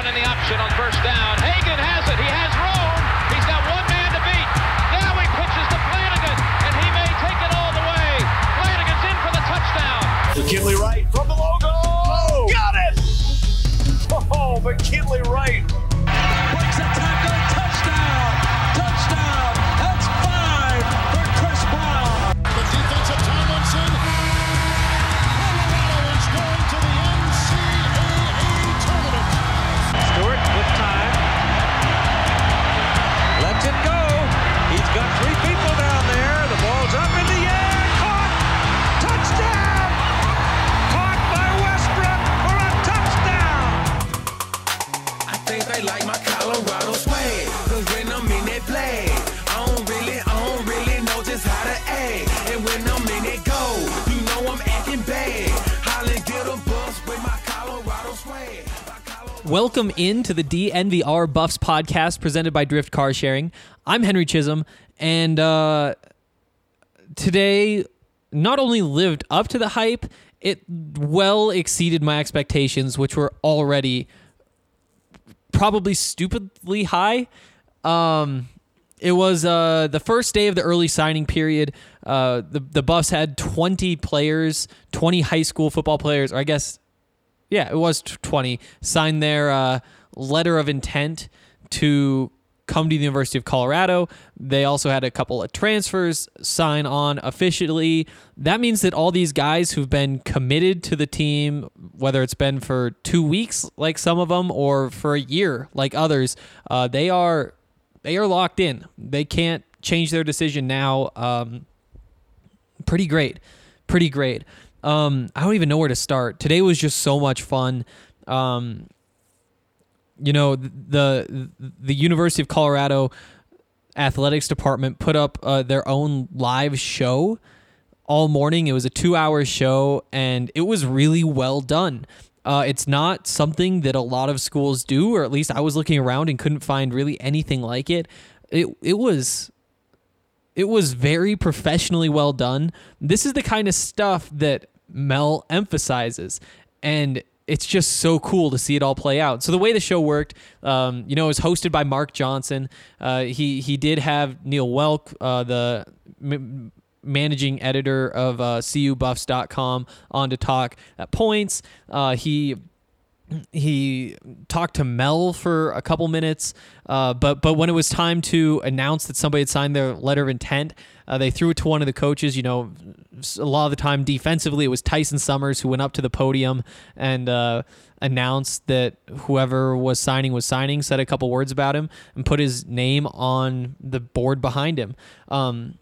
running the option on first down. Hagan has it. He has room. He's got one man to beat. Now he pitches to Flannigan, and he may take it all the way. Flannigan's in for the touchdown. McKinley Wright from the logo. Oh. Got it! Oh, McKinley Wright. Welcome into the DNVR Buffs podcast presented by Drift Car Sharing. I'm Henry Chisholm, and uh, today not only lived up to the hype, it well exceeded my expectations, which were already probably stupidly high. Um, it was uh, the first day of the early signing period. Uh, the the Buffs had 20 players, 20 high school football players, or I guess yeah, it was 20, signed their uh, letter of intent to come to the University of Colorado. They also had a couple of transfers sign on officially. That means that all these guys who've been committed to the team, whether it's been for two weeks, like some of them, or for a year, like others, uh, they are they are locked in. They can't change their decision now. Um, pretty great pretty great um i don't even know where to start. Today was just so much fun. Um you know the the university of colorado athletics department put up uh, their own live show all morning. It was a two hour show and it was really well done. Uh, it's not something that a lot of schools do or at least i was looking around and couldn't find really anything like it. It, it was it was very professionally well done. This is the kind of stuff that Mel emphasizes, and it's just so cool to see it all play out. So the way the show worked, um, you know, it was hosted by Mark Johnson. Uh, he he did have Neill Woelk, uh, the m- managing editor of uh, CUBuffs.com, on to talk at points. Uh, he he talked to Mel for a couple minutes, uh, but but when it was time to announce that somebody had signed their letter of intent, uh, they threw it to one of the coaches. You know, a lot of the time defensively, it was Tyson Summers who went up to the podium and uh, announced that whoever was signing was signing, said a couple words about him, and put his name on the board behind him. Um,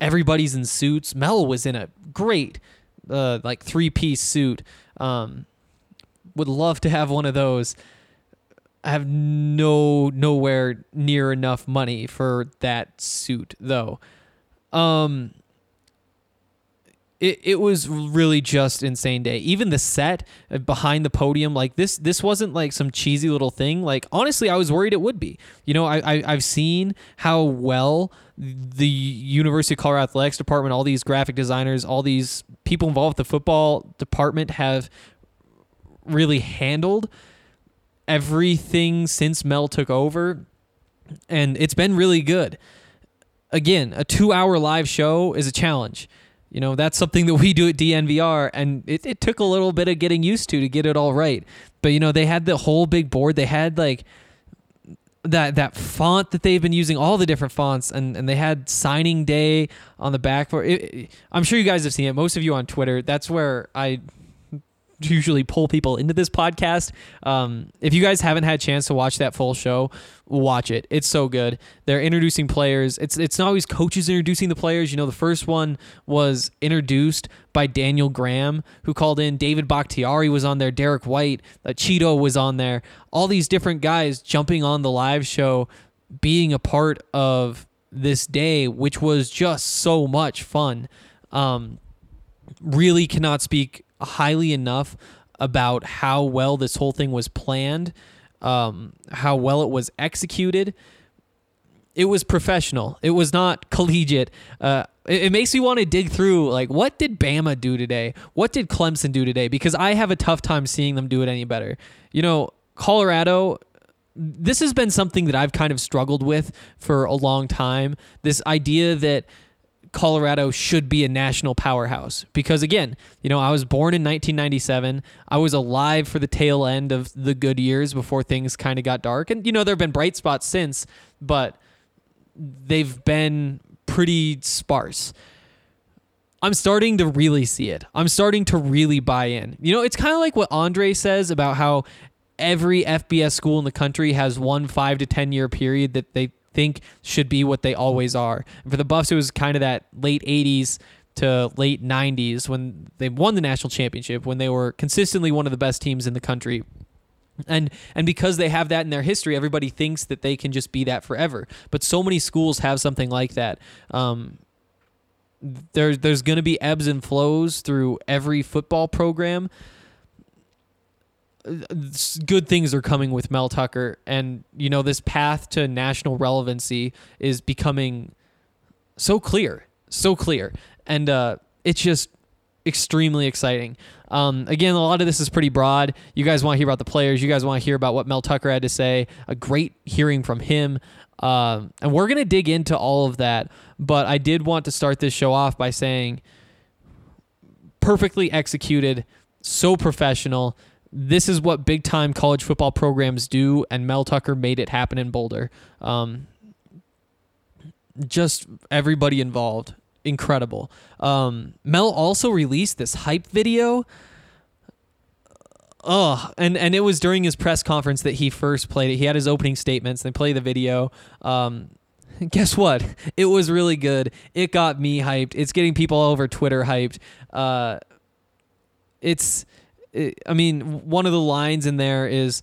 everybody's in suits. Mel was in a great, uh, like three piece suit. Um, would love to have one of those. I have no nowhere near enough money for that suit though. Um it, it was really just insane day. Even the set uh, behind the podium, like this this wasn't like some cheesy little thing. Like honestly, I was worried it would be. You know, I, I I've seen how well the University of Colorado Athletics Department, all these graphic designers, all these people involved with the football department have really handled everything since Mel took over, and it's been really good. Again, a two hour live show is a challenge. You know, that's something that we do at DNVR, and it, it took a little bit of getting used to to get it all right. But, you know, they had the whole big board. They had like that that font that they've been using, all the different fonts, and, and they had signing day on the back. For it, it- I'm sure you guys have seen it. Most of you on Twitter. That's where I usually pull people into this podcast. Um, if you guys haven't had a chance to watch that full show, watch it. It's so good. They're introducing players. It's it's not always coaches introducing the players. You know, the first one was introduced by Daniel Graham, who called in. David Bakhtiari was on there. Derrick White, uh, Cheeto was on there. All these different guys jumping on the live show, being a part of this day, which was just so much fun. Um, really cannot speak highly enough about how well this whole thing was planned, um, how well it was executed. It was professional. It was not collegiate. Uh, it, it makes me want to dig through like what did Bama do today? What did Clemson do today? Because I have a tough time seeing them do it any better. You know, Colorado this has been something that I've kind of struggled with for a long time. This idea that Colorado should be a national powerhouse because again, you know, I was born in 1997. I was alive for the tail end of the good years before things kind of got dark. And you know, there've been bright spots since, but they've been pretty sparse. I'm starting to really see it. I'm starting to really buy in. You know, it's kind of like what Andre says about how every FBS school in the country has one 5 to 10 year period that they think should be what they always are. And for the Buffs, it was kind of that late 80s to late 90s when they won the national championship, when they were consistently one of the best teams in the country. And and because they have that in their history, everybody thinks that they can just be that forever. But so many schools have something like that. Um, there, there's going to be ebbs and flows through every football program good things are coming with Mel Tucker, and you know this path to national relevancy is becoming so clear, so clear, and uh, it's just extremely exciting. Um, again, a lot of this is pretty broad. You guys want to hear about the players. You guys want to hear about what Mel Tucker had to say. A great hearing from him. Um, and we're going to dig into all of that. But I did want to start this show off by saying perfectly executed, so professional this is what big time college football programs do, and Mel Tucker made it happen in Boulder. Um, just everybody involved, incredible. Um, Mel also released this hype video. Oh, and and it was during his press conference that he first played it. He had his opening statements. They play the video. Um, guess what? It was really good. It got me hyped. It's getting people all over Twitter hyped. Uh, it's I mean, one of the lines in there is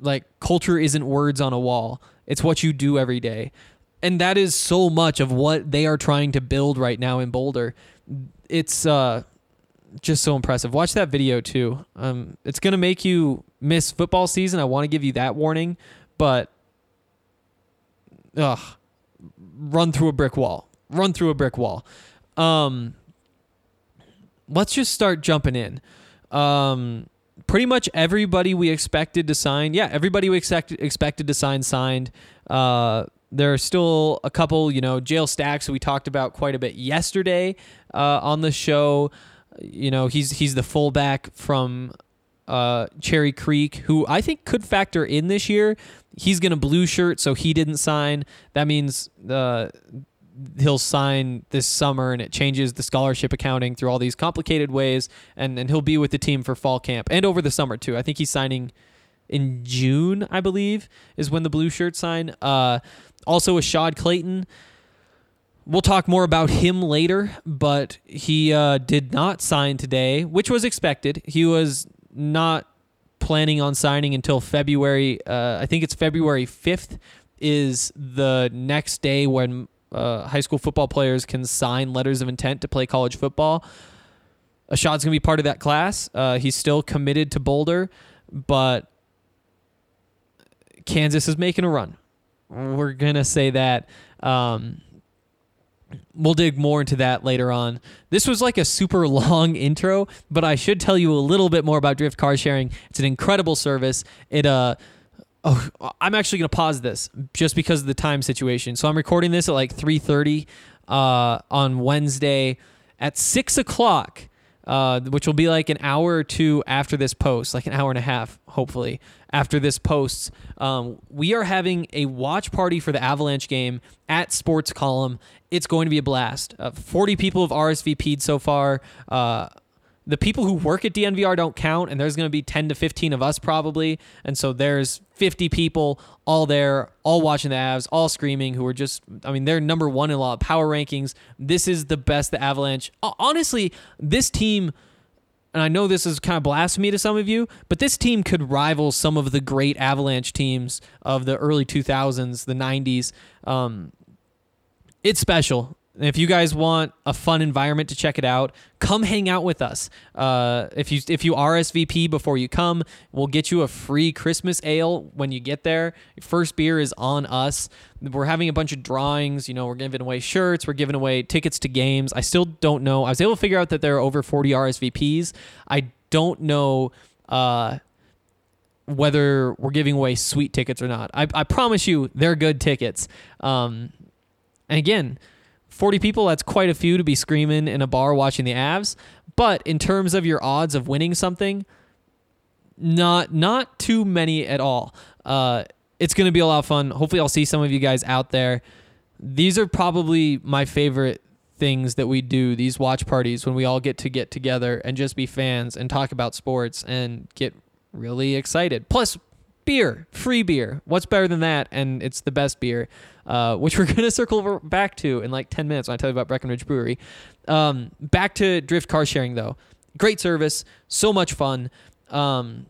like culture isn't words on a wall. It's what you do every day. And that is so much of what they are trying to build right now in Boulder. It's uh just so impressive. Watch that video too. Um it's going to make you miss football season. I want to give you that warning, but ugh run through a brick wall. Run through a brick wall. Um let's just start jumping in. Um, pretty much everybody we expected to sign, yeah, everybody we expect, expected to sign signed. Uh, there are still a couple, you know, Jayle Stacks we talked about quite a bit yesterday uh, on the show. You know, he's he's the fullback from uh, Cherry Creek, who I think could factor in this year. He's to blue shirt, so he didn't sign. That means uh, he'll sign this summer and it changes the scholarship accounting through all these complicated ways and, and he'll be with the team for fall camp and over the summer too. I think he's signing in June, I believe, is when the blue shirt sign. Uh, also, Ashaad Clayton. We'll talk more about him later, but he uh, did not sign today, which was expected. He was not planning on signing until February. Uh, I think it's February 5th is the next day when uh, high school football players can sign letters of intent to play college football. Ashaad's going to be part of that class. Uh, he's still committed to Boulder, but Kansas is making a run. We're going to say that. Um, we'll dig more into that later on. This was like a super long intro, but I should tell you a little bit more about Drift Car Sharing. It's an incredible service. It uh Oh, I'm actually gonna pause this just because of the time situation. So I'm recording this at like 3:30 uh, on Wednesday at six o'clock, uh, which will be like an hour or two after this post, like an hour and a half, hopefully after this posts. Um, we are having a watch party for the Avalanche game at Sports Column. It's going to be a blast. Uh, 40 people have RSVP'd so far. The people who work at DNVR don't count, and there's going to be 10 to 15 of us probably. And so there's 50 people all there, all watching the Avs, all screaming, who are just, I mean, they're number one in a lot of power rankings. This is the best the Avalanche. Honestly, this team, and I know this is kind of blasphemy to some of you, but this team could rival some of the great Avalanche teams of the early 2000s, the 90s. Um, it's special. If you guys want a fun environment to check it out, come hang out with us. Uh, if you if you RSVP before you come, we'll get you a free Christmas ale when you get there. First beer is on us. We're having a bunch of drawings. You know, we're giving away shirts. We're giving away tickets to games. I still don't know. I was able to figure out that there are over 40 RSVPs. I don't know. Uh, whether we're giving away sweet tickets or not. I, I promise you, they're good tickets. Um, and again, 40 people, that's quite a few to be screaming in a bar watching the Avs. But in terms of your odds of winning something, not not too many at all. Uh, it's going to be a lot of fun. Hopefully, I'll see some of you guys out there. These are probably my favorite things that we do. These watch parties when we all get to get together and just be fans and talk about sports and get really excited. Plus, beer, free beer. What's better than that? And it's the best beer, uh, which we're to circle back to in like 10 minutes when I tell you about Breckenridge Brewery. Um, back to Drift Car Sharing, though. Great service, so much fun. Um,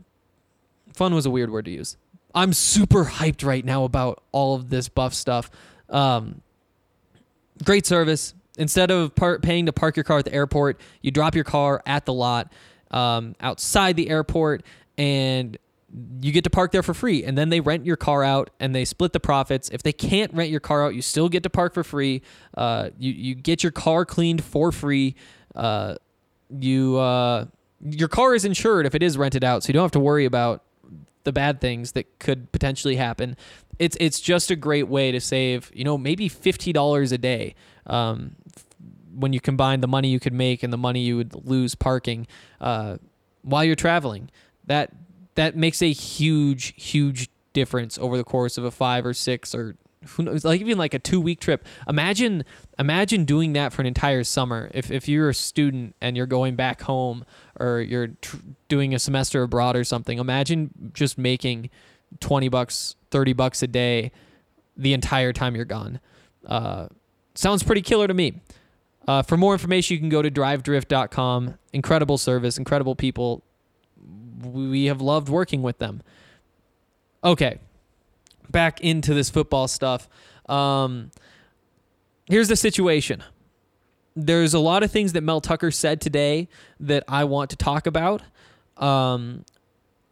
fun was a weird word to use. I'm super hyped right now about all of this buff stuff. Um, great service. Instead of par- paying to park your car at the airport, you drop your car at the lot um, outside the airport, and you get to park there for free. And then they rent your car out, and they split the profits. If they can't rent your car out, you still get to park for free. Uh, you you get your car cleaned for free. Uh, you uh, your car is insured if it is rented out, so you don't have to worry about the bad things that could potentially happen. It's it's just a great way to save, you know, maybe fifty dollars a day. Um, when you combine the money you could make and the money you would lose parking uh, while you're traveling, that that makes a huge, huge difference over the course of a five or six or who knows, like even like a two week trip. Imagine, imagine doing that for an entire summer. If if you're a student and you're going back home or you're tr- doing a semester abroad or something, imagine just making twenty bucks, thirty bucks a day the entire time you're gone. Uh, sounds pretty killer to me. Uh, for more information, you can go to drivedrift.com. Incredible service, incredible people. We have loved working with them. Okay, back into this football stuff. Um, here's the situation. There's a lot of things that Mel Tucker said today that I want to talk about. Um,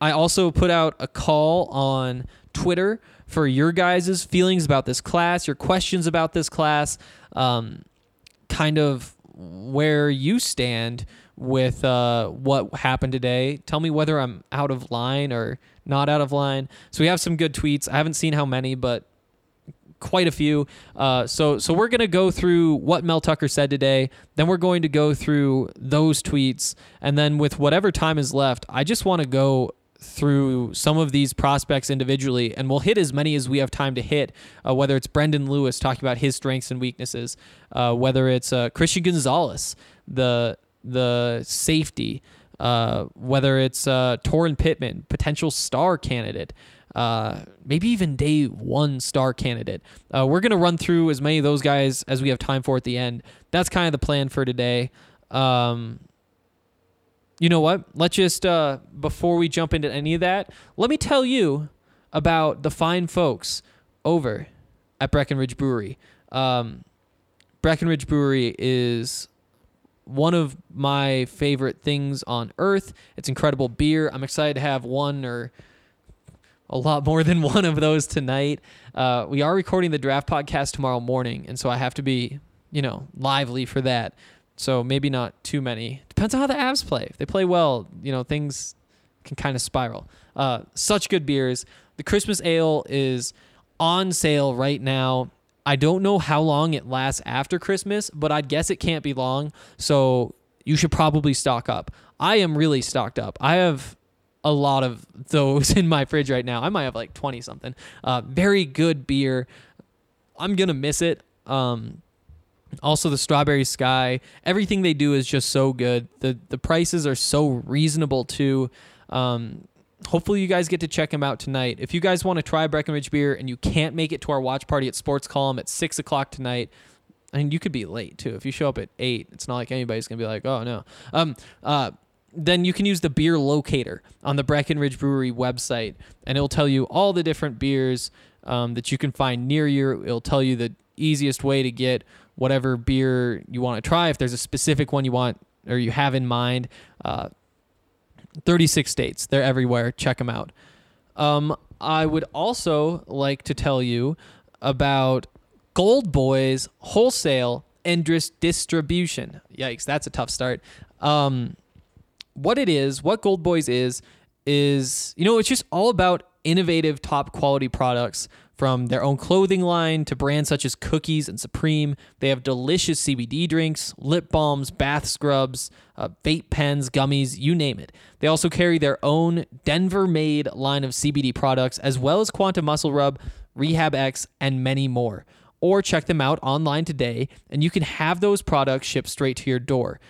I also put out a call on Twitter for your guys' feelings about this class, your questions about this class, um, kind of where you stand with uh, what happened today. Tell me whether I'm out of line or not out of line. So we have some good tweets. I haven't seen how many, but quite a few. Uh, so so we're gonna go through what Mel Tucker said today. Then we're going to go through those tweets, and then with whatever time is left, I just want to go through some of these prospects individually, and we'll hit as many as we have time to hit. Uh, whether it's Brendon Lewis talking about his strengths and weaknesses, uh, whether it's uh, Christian Gonzalez, the the safety, uh, whether it's uh, Torin Pittman, potential star candidate, uh, maybe even day one star candidate. Uh, we're going to run through as many of those guys as we have time for at the end. That's kind of the plan for today. Um, you know what? Let's just, uh, before we jump into any of that, let me tell you about the fine folks over at Breckenridge Brewery. Um, Breckenridge Brewery is one of my favorite things on earth. It's incredible beer. I'm excited to have one or a lot more than one of those tonight. Uh, we are recording the draft podcast tomorrow morning, and so I have to be, you know, lively for that. So maybe not too many. Depends on how the Avs play. If they play well, you know, things can kind of spiral. Uh, such good beers. The Christmas Ale is on sale right now. I don't know how long it lasts after Christmas, but I'd guess it can't be long. So you should probably stock up. I am really stocked up. I have a lot of those in my fridge right now. I might have like 20 something. Uh, very good beer. I'm going to miss it. Um, also, the Strawberry Sky. Everything they do is just so good. The the prices are so reasonable too. Um, hopefully, you guys get to check them out tonight. If you guys want to try Breckenridge beer and you can't make it to our watch party at Sports Column at six o'clock tonight, I mean, you could be late too. If you show up at eight, it's not like anybody's gonna be like, "Oh no." Um, uh, then you can use the beer locator on the Breckenridge Brewery website, and it'll tell you all the different beers um, that you can find near you. It'll tell you the easiest way to get whatever beer you want to try. If there's a specific one you want or you have in mind, uh, 36 states, they're everywhere. Check them out. Um, I would also like to tell you about Gold Boys wholesale and dis- distribution. Yikes, that's a tough start. Um, what it is, what Gold Boys is, is, you know, it's just all about innovative, top quality products from their own clothing line to brands such as Cookies and Supreme. They have delicious CBD drinks, lip balms, bath scrubs, uh, vape pens, gummies, you name it. They also carry their own Denver made line of CBD products, as well as Quantum Muscle Rub, Rehab X, and many more. Or check them out online today, and you can have those products shipped straight to your door.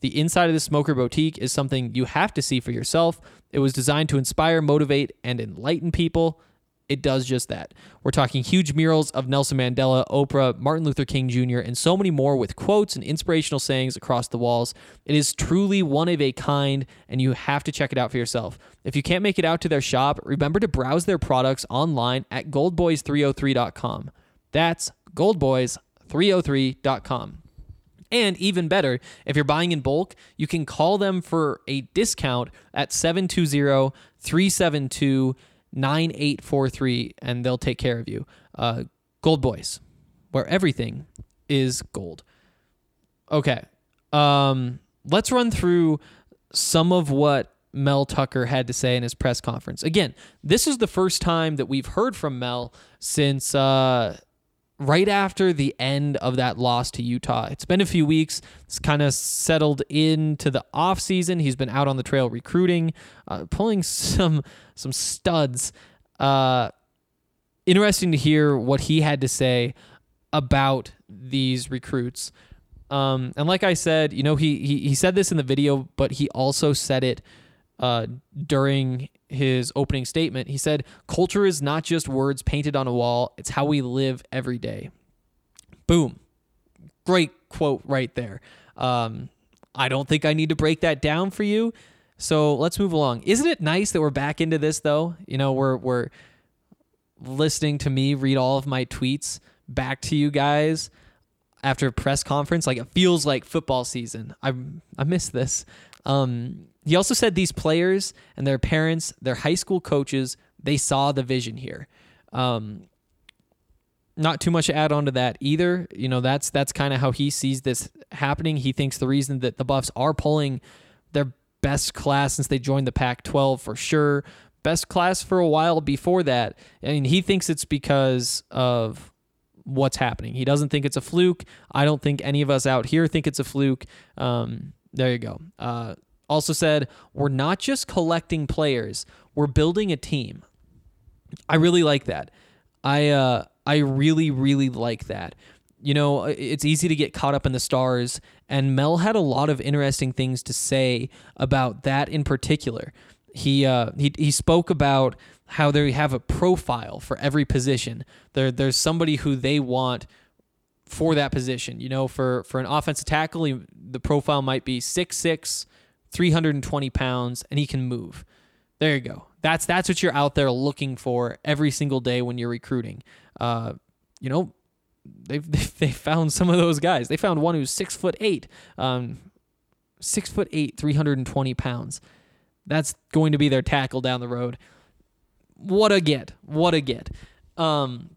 The inside of the Smoker Boutique is something you have to see for yourself. It was designed to inspire, motivate, and enlighten people. It does just that. We're talking huge murals of Nelson Mandela, Oprah, Martin Luther King Jr., and so many more with quotes and inspirational sayings across the walls. It is truly one of a kind, and you have to check it out for yourself. If you can't make it out to their shop, remember to browse their products online at goldboys303.com. That's goldboys303.com. And even better, if you're buying in bulk, you can call them for a discount at 720 372 9843 and they'll take care of you. Uh, gold Boys, where everything is gold. Okay. Um, let's run through some of what Mel Tucker had to say in his press conference. Again, this is the first time that we've heard from Mel since uh, right after the end of that loss to Utah. It's been a few weeks. It's kind of settled into the off season. He's been out on the trail recruiting, uh, pulling some some studs. Uh, interesting to hear what he had to say about these recruits. Um, and like I said, you know, he, he he said this in the video, but he also said it uh, during his opening statement. He said, "Culture is not just words painted on a wall; it's how we live every day." Boom, great quote right there. Um, I don't think I need to break that down for you. So let's move along. Isn't it nice that we're back into this though? You know, we're we're listening to me read all of my tweets back to you guys after a press conference. Like it feels like football season. I I miss this. Um, he also said these players and their parents, their high school coaches, they saw the vision here. Um, not too much to add on to that either. You know, that's that's kind of how he sees this happening. He thinks the reason that the Buffs are pulling their best class since they joined the Pac-12 for sure, best class for a while before that. I mean, he thinks it's because of what's happening. He doesn't think it's a fluke. I don't think any of us out here think it's a fluke. Um, there you go. Uh, also said, we're not just collecting players, we're building a team. I really like that. I uh, I really really like that. You know, it's easy to get caught up in the stars, and Mel had a lot of interesting things to say about that in particular. He uh, he he spoke about how they have a profile for every position. There there's somebody who they want for that position. You know, for for an offensive tackle, he, the profile might be six six, 320 pounds, and he can move. There you go. That's that's what you're out there looking for every single day when you're recruiting. Uh, you know, they've they found some of those guys. They found one who's six foot eight, um, six foot eight, 320 pounds. That's going to be their tackle down the road. What a get! What a get! Um,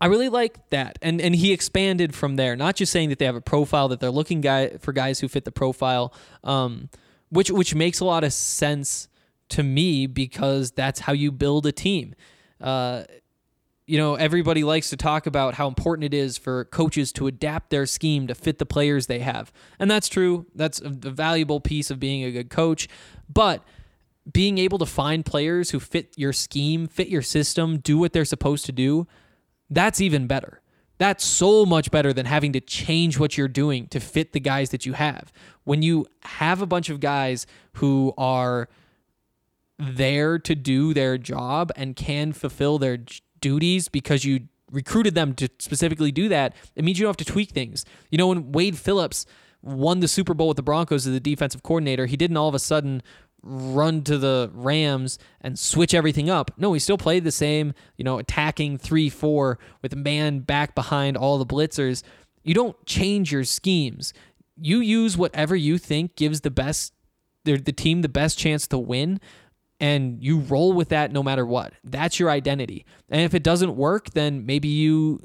I really like that, and and he expanded from there. Not just saying that they have a profile that they're looking guy for guys who fit the profile, um, which which makes a lot of sense to me because that's how you build a team. Uh, you know, everybody likes to talk about how important it is for coaches to adapt their scheme to fit the players they have. And that's true. That's a, valuable piece of being a good coach. But being able to find players who fit your scheme, fit your system, do what they're supposed to do, that's even better. That's so much better than having to change what you're doing to fit the guys that you have. When you have a bunch of guys who are there to do their job and can fulfill their duties because you recruited them to specifically do that, it means you don't have to tweak things. You know, when Wade Phillips won the Super Bowl with the Broncos as the defensive coordinator, he didn't all of a sudden run to the Rams and switch everything up. No, he still played the same, you know, attacking 3 4 with a man back behind all the blitzers. You don't change your schemes. You use whatever you think gives the best the team the best chance to win and you roll with that no matter what. That's your identity. And if it doesn't work, then maybe you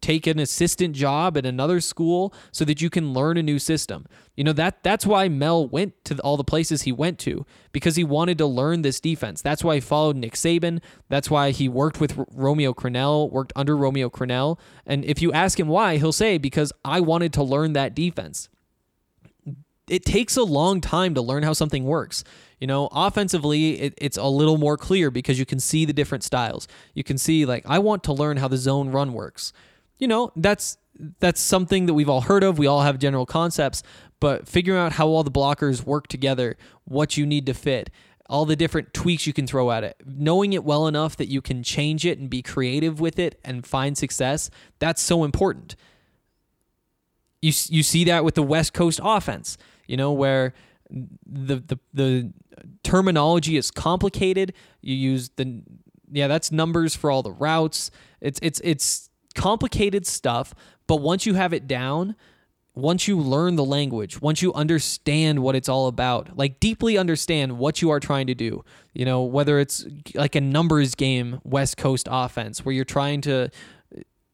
take an assistant job at another school so that you can learn a new system. You know that that's why Mel went to all the places he went to because he wanted to learn this defense. That's why he followed Nick Saban. That's why he worked with Romeo Crennel, worked under Romeo Crennel. And if you ask him why, he'll say because I wanted to learn that defense it takes a long time to learn how something works. You know, offensively, it, it's a little more clear because you can see the different styles. You can see like I want to learn how the zone run works. You know, that's that's something that we've all heard of. We all have general concepts, but figuring out how all the blockers work together, what you need to fit, all the different tweaks you can throw at it, knowing it well enough that you can change it and be creative with it and find success, that's so important. You you see that with the West Coast offense you know, where the the the terminology is complicated. You use the yeah, that's numbers for all the routes. It's it's it's complicated stuff, but once you have it down, once you learn the language, once you understand what it's all about, like deeply understand what you are trying to do, you know, whether it's like a numbers game, West Coast offense, where you're trying to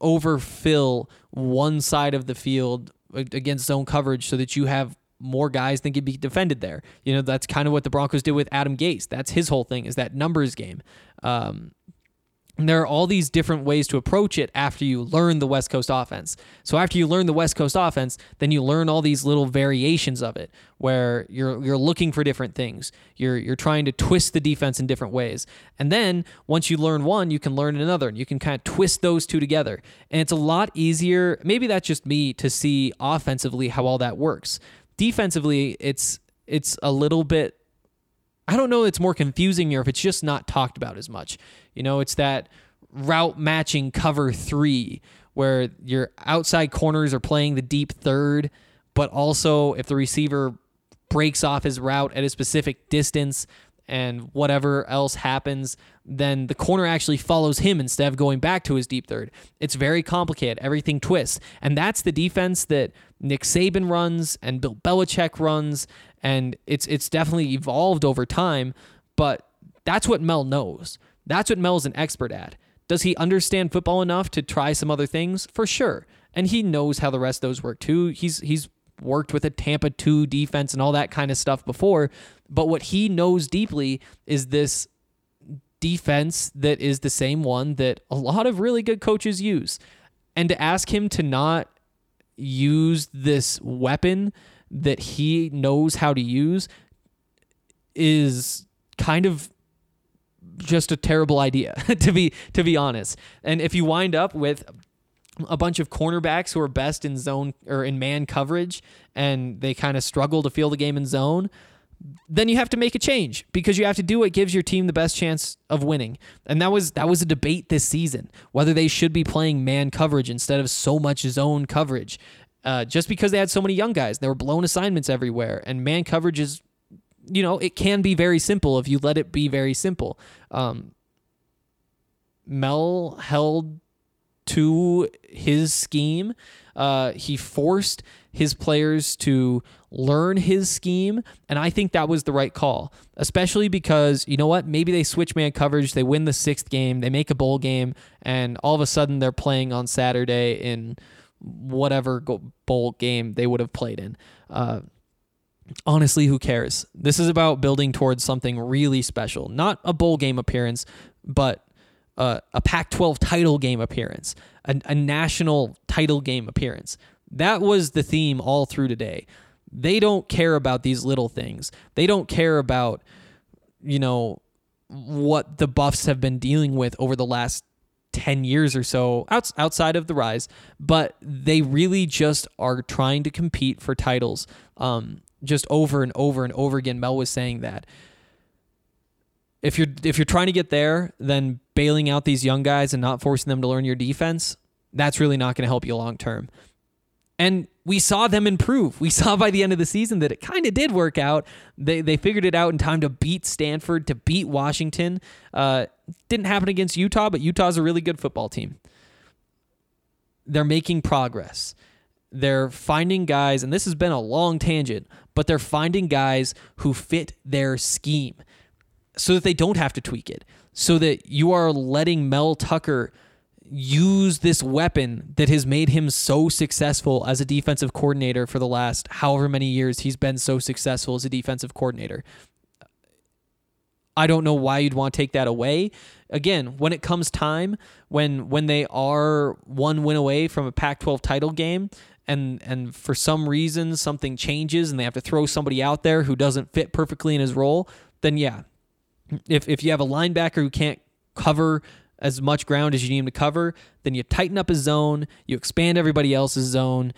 overfill one side of the field against zone coverage so that you have more guys than can be defended there. You know, that's kind of what the Broncos did with Adam Gase. That's his whole thing is that numbers game. Um, and there are all these different ways to approach it after you learn the West Coast offense. So after you learn the West Coast offense, then you learn all these little variations of it where you're you're looking for different things. You're you're trying to twist the defense in different ways. And then once you learn one, you can learn another and you can kind of twist those two together. And it's a lot easier, maybe that's just me to see offensively how all that works defensively, it's it's a little bit. I don't know. It's more confusing or if it's just not talked about as much. You know, it's that route matching cover three where your outside corners are playing the deep third, but also if the receiver breaks off his route at a specific distance, and whatever else happens, then the corner actually follows him instead of going back to his deep third. It's very complicated. Everything twists. And that's the defense that Nick Saban runs and Bill Belichick runs. And it's it's definitely evolved over time, but that's what Mel knows. That's what Mel's an expert at. Does he understand football enough to try some other things? For sure. And he knows how the rest of those work too. He's he's worked with a Tampa 2 defense and all that kind of stuff before. But what he knows deeply is this defense that is the same one that a lot of really good coaches use. And to ask him to not use this weapon that he knows how to use is kind of just a terrible idea to be to be honest. And if you wind up with a bunch of cornerbacks who are best in zone or in man coverage and they kind of struggle to feel the game in zone, then you have to make a change because you have to do what gives your team the best chance of winning. And that was that was a debate this season whether they should be playing man coverage instead of so much zone coverage. Uh, just because they had so many young guys, they were blown assignments everywhere, and man coverage is, you know, it can be very simple if you let it be very simple. Um, Mel held to his scheme. Uh, he forced his players to learn his scheme, and I think that was the right call, especially because you know what? Maybe they switch man coverage, they win the sixth game, they make a bowl game, and all of a sudden they're playing on Saturday in whatever bowl game they would have played in. Uh, honestly, who cares? This is about building towards something really special, not a bowl game appearance, but uh, a Pac 12 title game appearance, a, a national title game appearance. That was the theme all through today. They don't care about these little things. They don't care about, you know, what the Buffs have been dealing with over the last 10 years or so outside of the rise, but they really just are trying to compete for titles um, just over and over and over again. Mel was saying that if you're if you're trying to get there, then bailing out these young guys and not forcing them to learn your defense, that's really not going to help you long term. And we saw them improve. We saw by the end of the season that it kind of did work out. They they figured it out in time to beat Stanford, to beat Washington. Uh, didn't happen against Utah, but Utah's a really good football team. They're making progress. They're finding guys, and this has been a long tangent, but they're finding guys who fit their scheme so that they don't have to tweak it, so that you are letting Mel Tucker use this weapon that has made him so successful as a defensive coordinator for the last however many years he's been so successful as a defensive coordinator. I don't know why you'd want to take that away. Again, when it comes time, when when they are one win away from a Pac-12 title game, and and for some reason something changes and they have to throw somebody out there who doesn't fit perfectly in his role, then yeah, if if you have a linebacker who can't cover as much ground as you need him to cover, then you tighten up his zone, you expand everybody else's zone,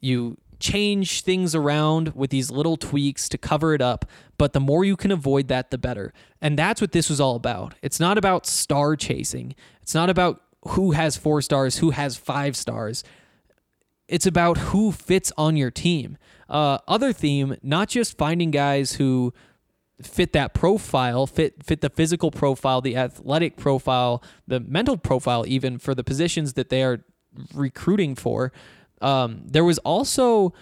you change things around with these little tweaks to cover it up, but the more you can avoid that the better. And that's what this was all about. It's not about star chasing. It's not about who has 4 stars, who has 5 stars. It's about who fits on your team. Uh, other theme, not just finding guys who fit that profile, fit fit the physical profile, the athletic profile, the mental profile, even for the positions that they are recruiting for. Um, there was also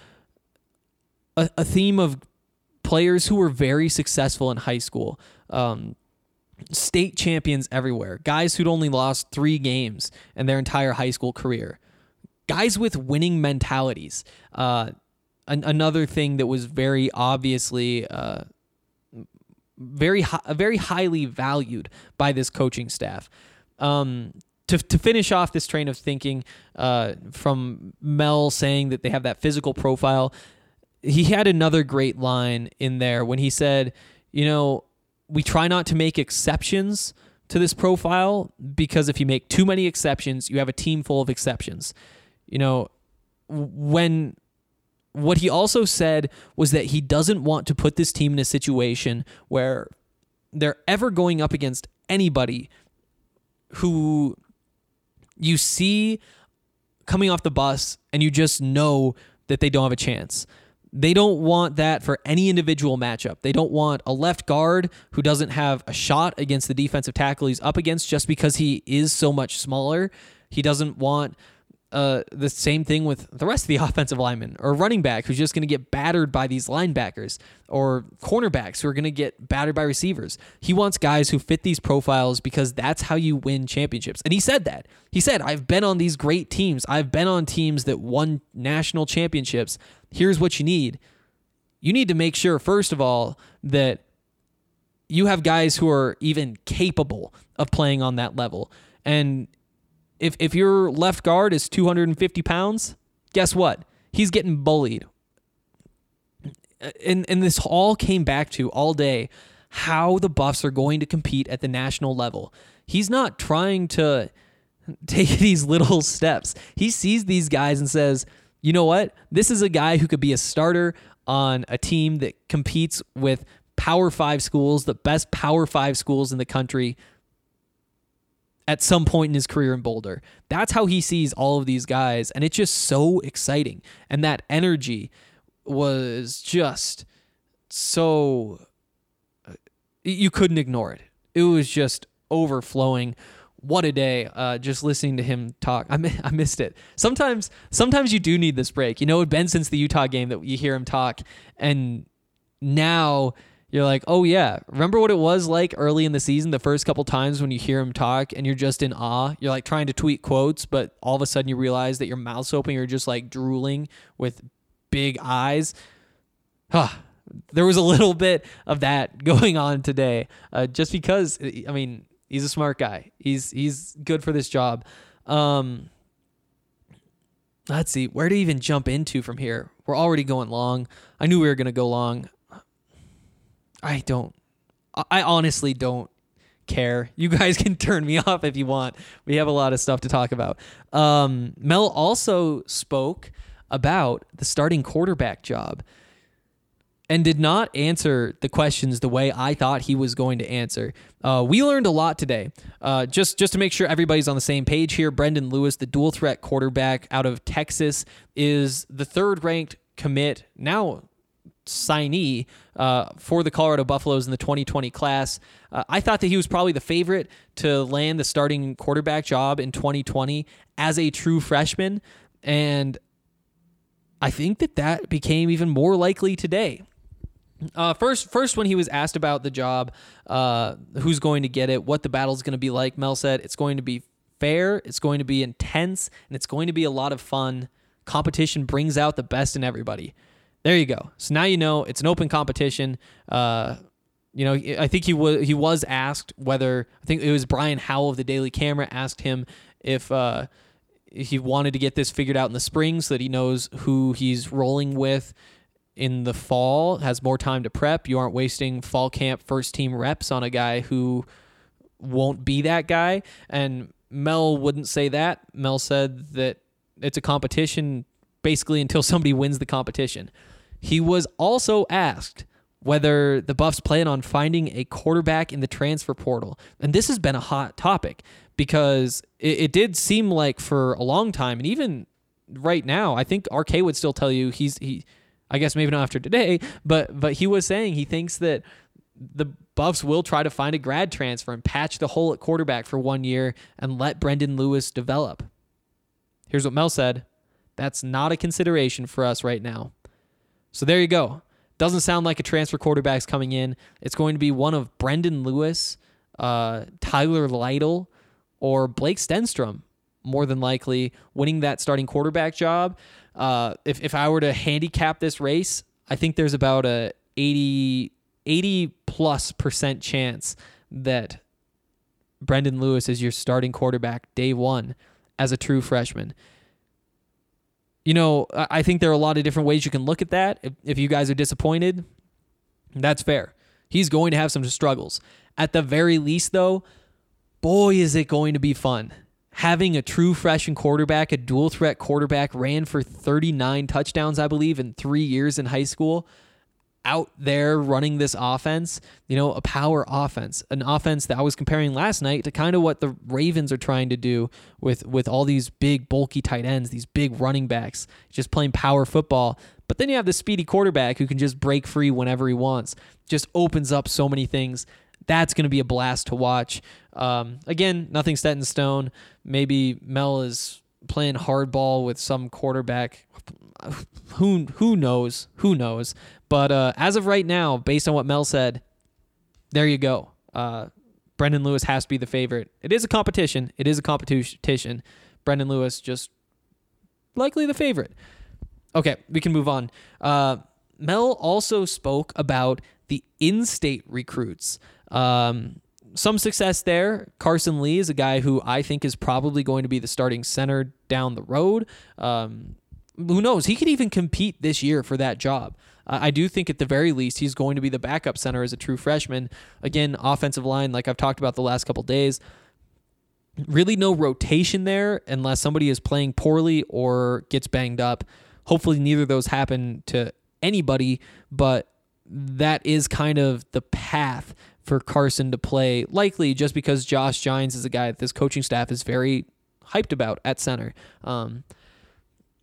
a, a theme of players who were very successful in high school. Um, state champions everywhere, guys who'd only lost three games in their entire high school career, guys with winning mentalities. Uh, an- another thing that was very obviously uh, very hi- very highly valued by this coaching staff. Um, to, to finish off this train of thinking uh, from Mel saying that they have that physical profile, he had another great line in there when he said, you know, we try not to make exceptions to this profile because if you make too many exceptions, you have a team full of exceptions. You know, when what he also said was that he doesn't want to put this team in a situation where they're ever going up against anybody who you see coming off the bus and you just know that they don't have a chance. They don't want that for any individual matchup. They don't want a left guard who doesn't have a shot against the defensive tackle he's up against just because he is so much smaller. He doesn't want uh, the same thing with the rest of the offensive linemen or running back who's just going to get battered by these linebackers or cornerbacks who are going to get battered by receivers. He wants guys who fit these profiles because that's how you win championships. And he said that. He said, I've been on these great teams. I've been on teams that won national championships. Here's what you need. You need to make sure, first of all, that you have guys who are even capable of playing on that level. And if if your left guard is 250 pounds, guess what? He's getting bullied. And and this all came back to all day how the Buffs are going to compete at the national level. He's not trying to take these little steps. He sees these guys and says, "You know what? This is a guy who could be a starter on a team that competes with Power 5 schools, the best Power 5 schools in the country." At some point in his career in Boulder. That's how he sees all of these guys. And it's just so exciting. And that energy was just so. You couldn't ignore it. It was just overflowing. What a day! Uh, just listening to him talk, I, mi- I missed it. Sometimes, sometimes you do need this break. You know, it's been since the Utah game that you hear him talk, and now you're like, oh yeah, remember what it was like early in the season, the first couple times when you hear him talk and you're just in awe. You're like trying to tweet quotes, but all of a sudden you realize that your mouth's open, you're just like drooling with big eyes. Huh. There was a little bit of that going on today, uh, just because. I mean, he's a smart guy. He's he's good for this job. Um, let's see where to even jump into from here. We're already going long. I knew we were gonna go long. I don't. I honestly don't care. You guys can turn me off if you want. We have a lot of stuff to talk about. Um, Mel also spoke about the starting quarterback job and did not answer the questions the way I thought he was going to answer. Uh, we learned a lot today. Uh, just just to make sure everybody's on the same page here, Brendon Lewis, the dual threat quarterback out of Texas, is the third ranked commit now signee uh, for the Colorado Buffaloes in the 2020 class. Uh, I thought that he was probably the favorite to land the starting quarterback job in 2020 as a true freshman, and I think that that became even more likely today. Uh, first, first when he was asked about the job, uh, who's going to get it, what the battle's going to be like, Mel said it's going to be fair, it's going to be intense, and it's going to be a lot of fun. Competition brings out the best in everybody. There you go. So now you know it's an open competition. Uh, you know, I think he was he was asked whether I think it was Brian Howell of the Daily Camera asked him if uh, he wanted to get this figured out in the spring so that he knows who he's rolling with in the fall, has more time to prep. You aren't wasting fall camp first team reps on a guy who won't be that guy. And Mel wouldn't say that. Mel said that it's a competition basically until somebody wins the competition. He was also asked whether the Buffs plan on finding a quarterback in the transfer portal. And this has been a hot topic because it, it did seem like for a long time, and even right now, I think RK would still tell you he's he. I guess maybe not after today, but but he was saying he thinks that the Buffs will try to find a grad transfer and patch the hole at quarterback for one year and let Brendon Lewis develop. Here's what Mel said. That's not a consideration for us right now. So there you go. Doesn't sound like a transfer quarterback's coming in. It's going to be one of Brendon Lewis, uh, Tyler Lytle, or Blake Stenstrom, more than likely winning that starting quarterback job. Uh, if, if I were to handicap this race, I think there's about a 80, 80 plus percent chance that Brendon Lewis is your starting quarterback day one as a true freshman. You know, I think there are a lot of different ways you can look at that. If, if you guys are disappointed, that's fair. He's going to have some struggles. At the very least, though, boy, is it going to be fun. Having a true freshman quarterback, a dual threat quarterback, ran for 39 touchdowns, I believe, in three years in high school, out there running this offense, you know, a power offense, an offense that I was comparing last night to kind of what the Ravens are trying to do with with all these big bulky tight ends, these big running backs, just playing power football. But then you have the speedy quarterback who can just break free whenever he wants. Just opens up so many things. That's going to be a blast to watch. Um, again, nothing set in stone. Maybe Mel is playing hardball with some quarterback. Who who knows? Who knows? But uh, as of right now, based on what Mel said, there you go. Uh, Brendon Lewis has to be the favorite. It is a competition. It is a competition. Brendon Lewis just likely the favorite. Okay, we can move on. Uh, Mel also spoke about the in-state recruits. Um, some success there. Carson Lee is a guy who I think is probably going to be the starting center down the road. Um, who knows? He could even compete this year for that job. Uh, I do think at the very least he's going to be the backup center as a true freshman. Again, offensive line, like I've talked about the last couple days. Really, no rotation there unless somebody is playing poorly or gets banged up. Hopefully, neither of those happen to anybody, but that is kind of the path for Carson to play, likely just because Josh Gines is a guy that this coaching staff is very hyped about at center. Um,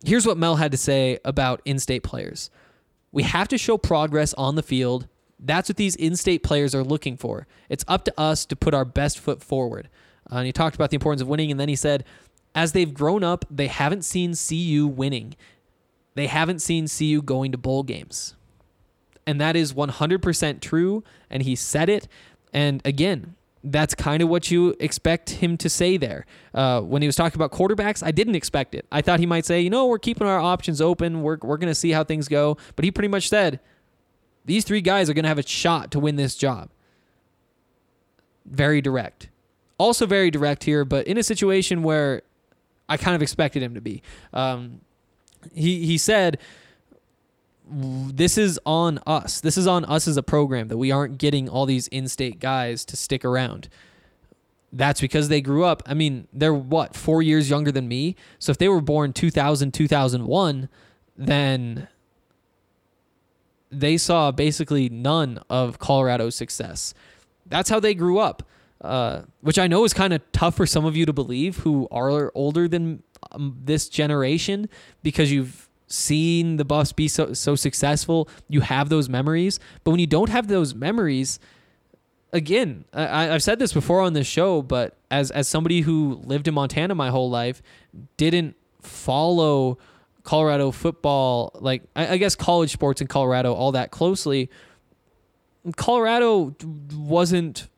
here's what Mel had to say about in state players we have to show progress on the field. That's what these in state players are looking for. It's up to us to put our best foot forward. Uh, and he talked about the importance of winning, and then he said, as they've grown up, they haven't seen CU winning. They haven't seen CU going to bowl games. And that is 100% true. And he said it. And again, that's kind of what you expect him to say there. Uh, when he was talking about quarterbacks, I didn't expect it. I thought he might say, you know, we're keeping our options open. We're, we're going to see how things go. But he pretty much said, these three guys are going to have a shot to win this job. Very direct. Also, very direct here, but in a situation where I kind of expected him to be. Um, he, he said, this is on us. This is on us as a program that we aren't getting all these in-state guys to stick around. That's because they grew up. I mean, they're what, 4 years younger than me? So if they were born 2000, 2001, then they saw basically none of Colorado's success. That's how they grew up. Uh, which I know is kind of tough for some of you to believe who are older than um, this generation because you've seen the Buffs be so so successful, you have those memories. But when you don't have those memories, again, I, I've said this before on this show, but as as somebody who lived in Montana my whole life, didn't follow Colorado football, like I, I guess college sports in Colorado, all that closely. Colorado wasn't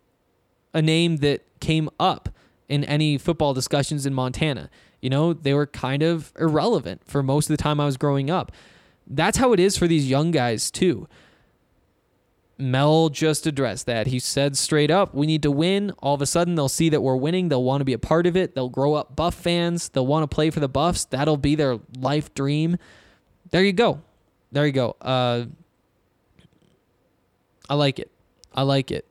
a name that came up in any football discussions in Montana. You know, they were kind of irrelevant for most of the time I was growing up. That's how it is for these young guys, too. Mel just addressed that. He said straight up, we need to win. All of a sudden, they'll see that we're winning. They'll want to be a part of it. They'll grow up Buff fans. They'll want to play for the Buffs. That'll be their life dream. There you go. There you go. Uh, I like it. I like it.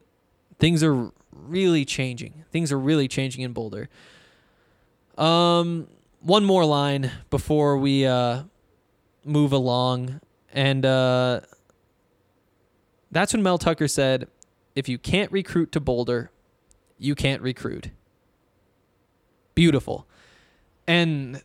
Things are really changing. Things are really changing in Boulder. Um, one more line before we uh, move along, and uh, that's when Mel Tucker said, "If you can't recruit to Boulder, you can't recruit." Beautiful, and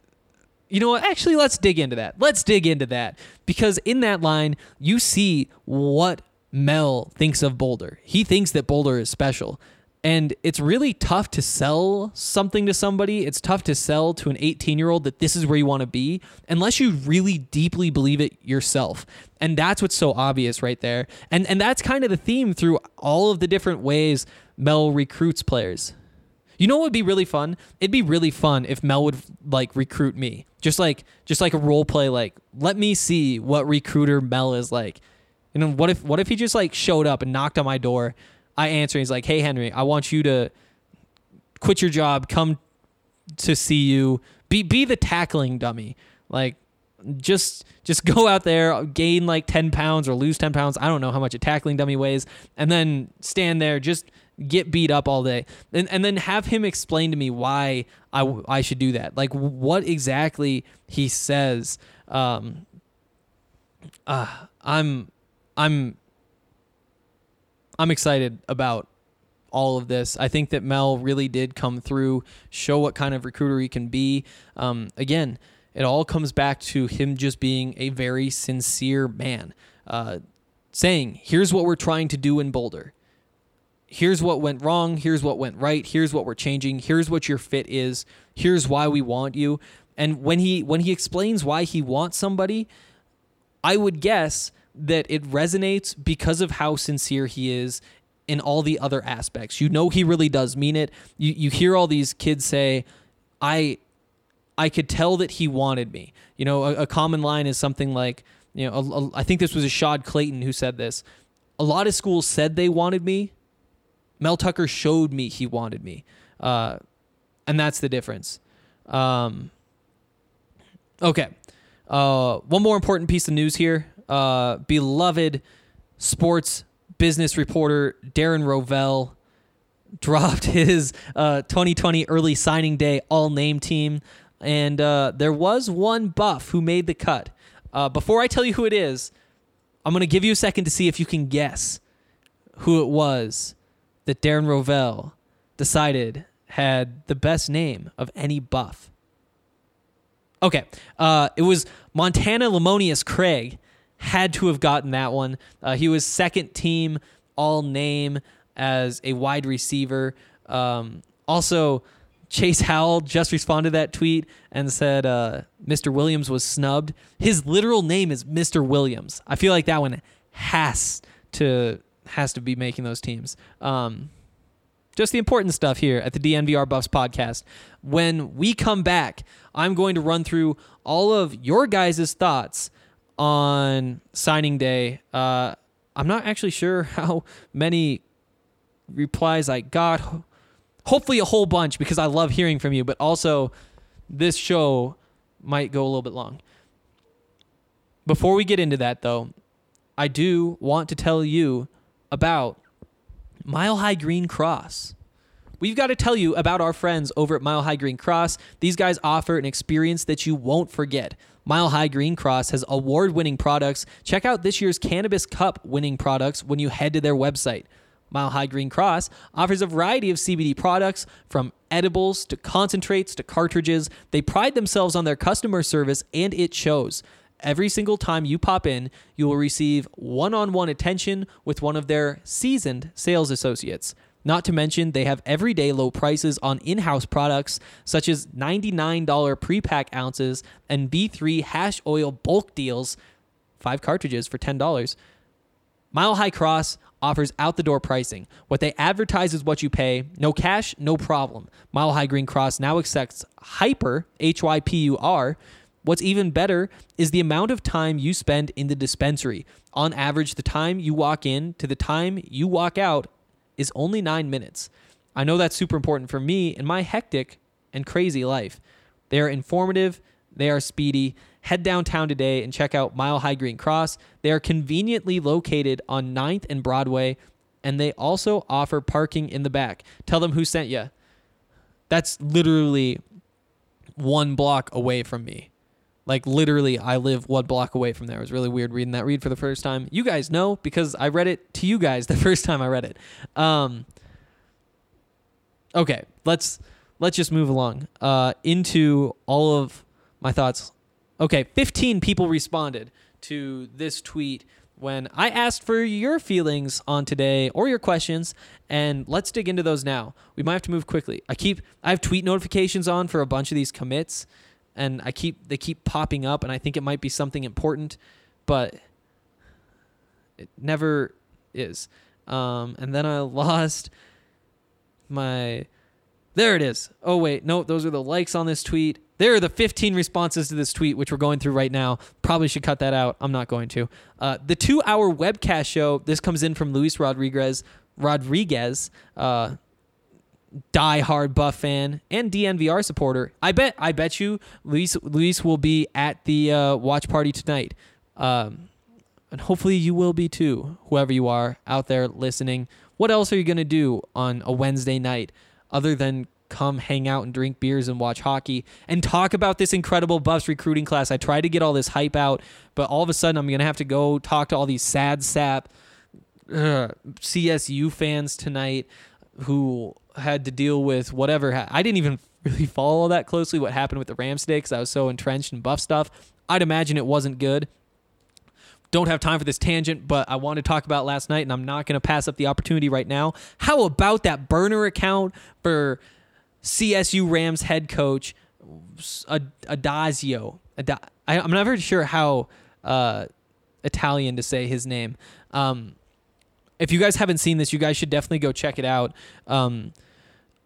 you know what? Actually, let's dig into that. Let's dig into that because in that line, you see what Mel thinks of Boulder. He thinks that Boulder is special. And it's really tough to sell something to somebody. It's tough to sell to an 18 year old that this is where you want to be unless you really deeply believe it yourself. And that's what's so obvious right there. And and that's kind of the theme through all of the different ways Mel recruits players. You know what would be really fun? It'd be really fun if Mel would like recruit me. Just like just like a role play like let me see what recruiter Mel is like. Know, what if what if he just like showed up and knocked on my door? I answer. He's like, "Hey Henry, I want you to quit your job, come to CU, be be the tackling dummy. Like, just just go out there, gain like ten pounds or lose ten pounds. I don't know how much a tackling dummy weighs, and then stand there, just get beat up all day, and and then have him explain to me why I I should do that. Like, what exactly he says. Um, uh, I'm I'm I'm excited about all of this. I think that Mel really did come through, show what kind of recruiter he can be. Um, again, it all comes back to him just being a very sincere man, uh, saying, "Here's what we're trying to do in Boulder. Here's what went wrong. Here's what went right. Here's what we're changing. Here's what your fit is. Here's why we want you." And when he when he explains why he wants somebody, I would guess that it resonates because of how sincere he is in all the other aspects. You know he really does mean it. You you hear all these kids say, "I I could tell that he wanted me." You know, a, a common line is something like, you know, a, a, I think this was Ashaad Clayton who said this. A lot of schools said they wanted me. Mel Tucker showed me he wanted me, uh, and that's the difference. Um, okay, uh, one more important piece of news here uh, beloved sports business reporter Darren Rovell dropped his uh, 2020 early signing day all name team. And uh, there was one buff who made the cut. Uh, before I tell you who it is, I'm going to give you a second to see if you can guess who it was that Darren Rovell decided had the best name of any buff. Okay, uh, it was Montana Lemonious Craig had to have gotten that one. Uh, he was second team all name as a wide receiver. Um, also, Chase Howell just responded to that tweet and said uh, Mr. Williams was snubbed. His literal name is Mr. Williams. I feel like that one has to has to be making those teams. Um, just the important stuff here at the DNVR Buffs podcast. When we come back, I'm going to run through all of your guys' thoughts on signing day. Uh, I'm not actually sure how many replies I got. Hopefully, a whole bunch because I love hearing from you, but also this show might go a little bit long. Before we get into that, though, I do want to tell you about Mile High Green Cross. We've got to tell you about our friends over at Mile High Green Cross. These guys offer an experience that you won't forget. Mile High Green Cross has award winning products. Check out this year's Cannabis Cup winning products when you head to their website. Mile High Green Cross offers a variety of CBD products from edibles to concentrates to cartridges. They pride themselves on their customer service and it shows. Every single time you pop in, you will receive one on one attention with one of their seasoned sales associates. Not to mention, they have everyday low prices on in house products such as $99 pre pack ounces and B3 hash oil bulk deals, five cartridges for $10. Mile High Cross offers out the door pricing. What they advertise is what you pay. No cash, no problem. Mile High Green Cross now accepts Hypur, H Y P U R. What's even better is the amount of time you spend in the dispensary. On average, the time you walk in to the time you walk out is only nine minutes. I know that's super important for me in my hectic and crazy life. They are informative, they are speedy. Head downtown today and check out Mile High Green Cross. They are conveniently located on 9th and Broadway, and they also offer parking in the back. Tell them who sent you. That's literally one block away from me. Like literally, I live one block away from there. It was really weird reading that read for the first time. You guys know because I read it to you guys the first time I read it. Um, okay, let's let's just move along uh, into all of my thoughts. Okay, 15 people responded to this tweet when I asked for your feelings on today or your questions, and let's dig into those now. We might have to move quickly. I keep I have tweet notifications on for a bunch of these commits, and I keep they keep popping up, and I think it might be something important, but it never is. Um, and then I lost my there it is. Oh wait, no, those are the likes on this tweet. There are the 15 responses to this tweet, which we're going through right now. Probably should cut that out. I'm not going to. Uh, the two-hour webcast show. This comes in from Luis Rodriguez. Rodriguez, uh, die-hard Buff fan and DNVR supporter. I bet. I bet you, Luis. Luis will be at the uh, watch party tonight. Um, and hopefully you will be too, whoever you are out there listening. What else are you to do on a Wednesday night other than come hang out and drink beers and watch hockey and talk about this incredible Buffs recruiting class? I tried to get all this hype out, but all of a sudden I'm to have to go talk to all these sad sap ugh, CSU fans tonight who had to deal with whatever. Ha- I didn't even really follow that closely what happened with the Rams today because I was so entrenched in Buff stuff. I'd imagine it wasn't good don't have time for this tangent, but I want to talk about last night, and I'm not going to pass up the opportunity right now. How about that burner account for CSU Rams head coach Ad- Addazio? Ad- I, I'm never sure how uh, Italian to say his name. Um, if you guys haven't seen this, you guys should definitely go check it out. Um,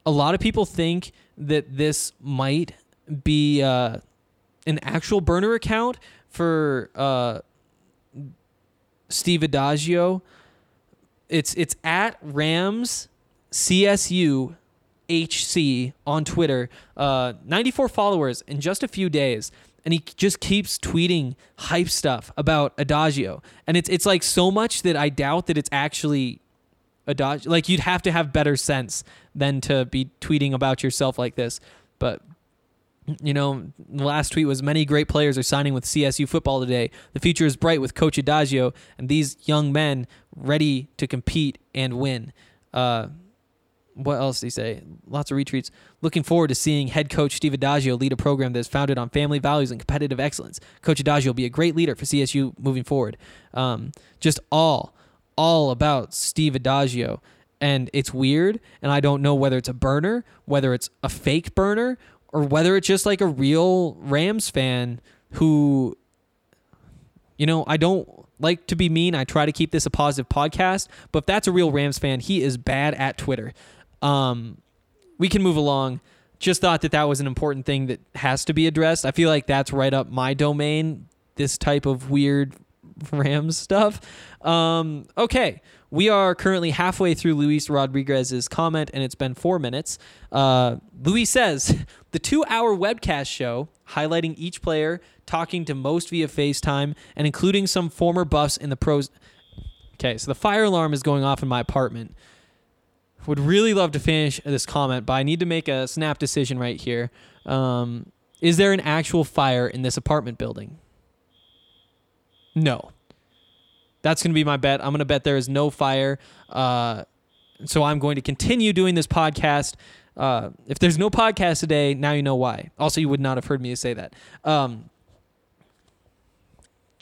a lot of people think that this might be uh, an actual burner account for. Uh, Steve Addazio. It's it's at Rams CSU HC on Twitter. Uh, 94 followers in just a few days. And he just keeps tweeting hype stuff about Addazio. And it's it's like so much that I doubt that it's actually Addazio. Like you'd have to have better sense than to be tweeting about yourself like this. But you know, the last tweet was many great players are signing with CSU football today. The future is bright with Coach Addazio and these young men ready to compete and win. Uh, what else did he say? Lots of retweets. Looking forward to seeing head coach Steve Addazio lead a program that is founded on family values and competitive excellence. Coach Addazio will be a great leader for CSU moving forward. Um, just all, all about Steve Addazio. And it's weird, and I don't know whether it's a burner, whether it's a fake burner, or whether it's just like a real Rams fan who, you know, I don't like to be mean. I try to keep this a positive podcast, but if that's a real Rams fan, he is bad at Twitter. Um, we can move along. Just thought that that was an important thing that has to be addressed. I feel like that's right up my domain. This type of weird Rams stuff. Um, okay, we are currently halfway through Luis Rodriguez's comment, and it's been four minutes. Uh, Luis says the two-hour webcast show highlighting each player, talking to most via FaceTime, and including some former buffs in the pros. Okay, so the fire alarm is going off in my apartment. Would really love to finish this comment, but I need to make a snap decision right here. Um, is there an actual fire in this apartment building? No. That's going to be my bet. I'm going to bet there is no fire. Uh, so I'm going to continue doing this podcast. Uh, if there's no podcast today, now you know why. Also, you would not have heard me say that. Um,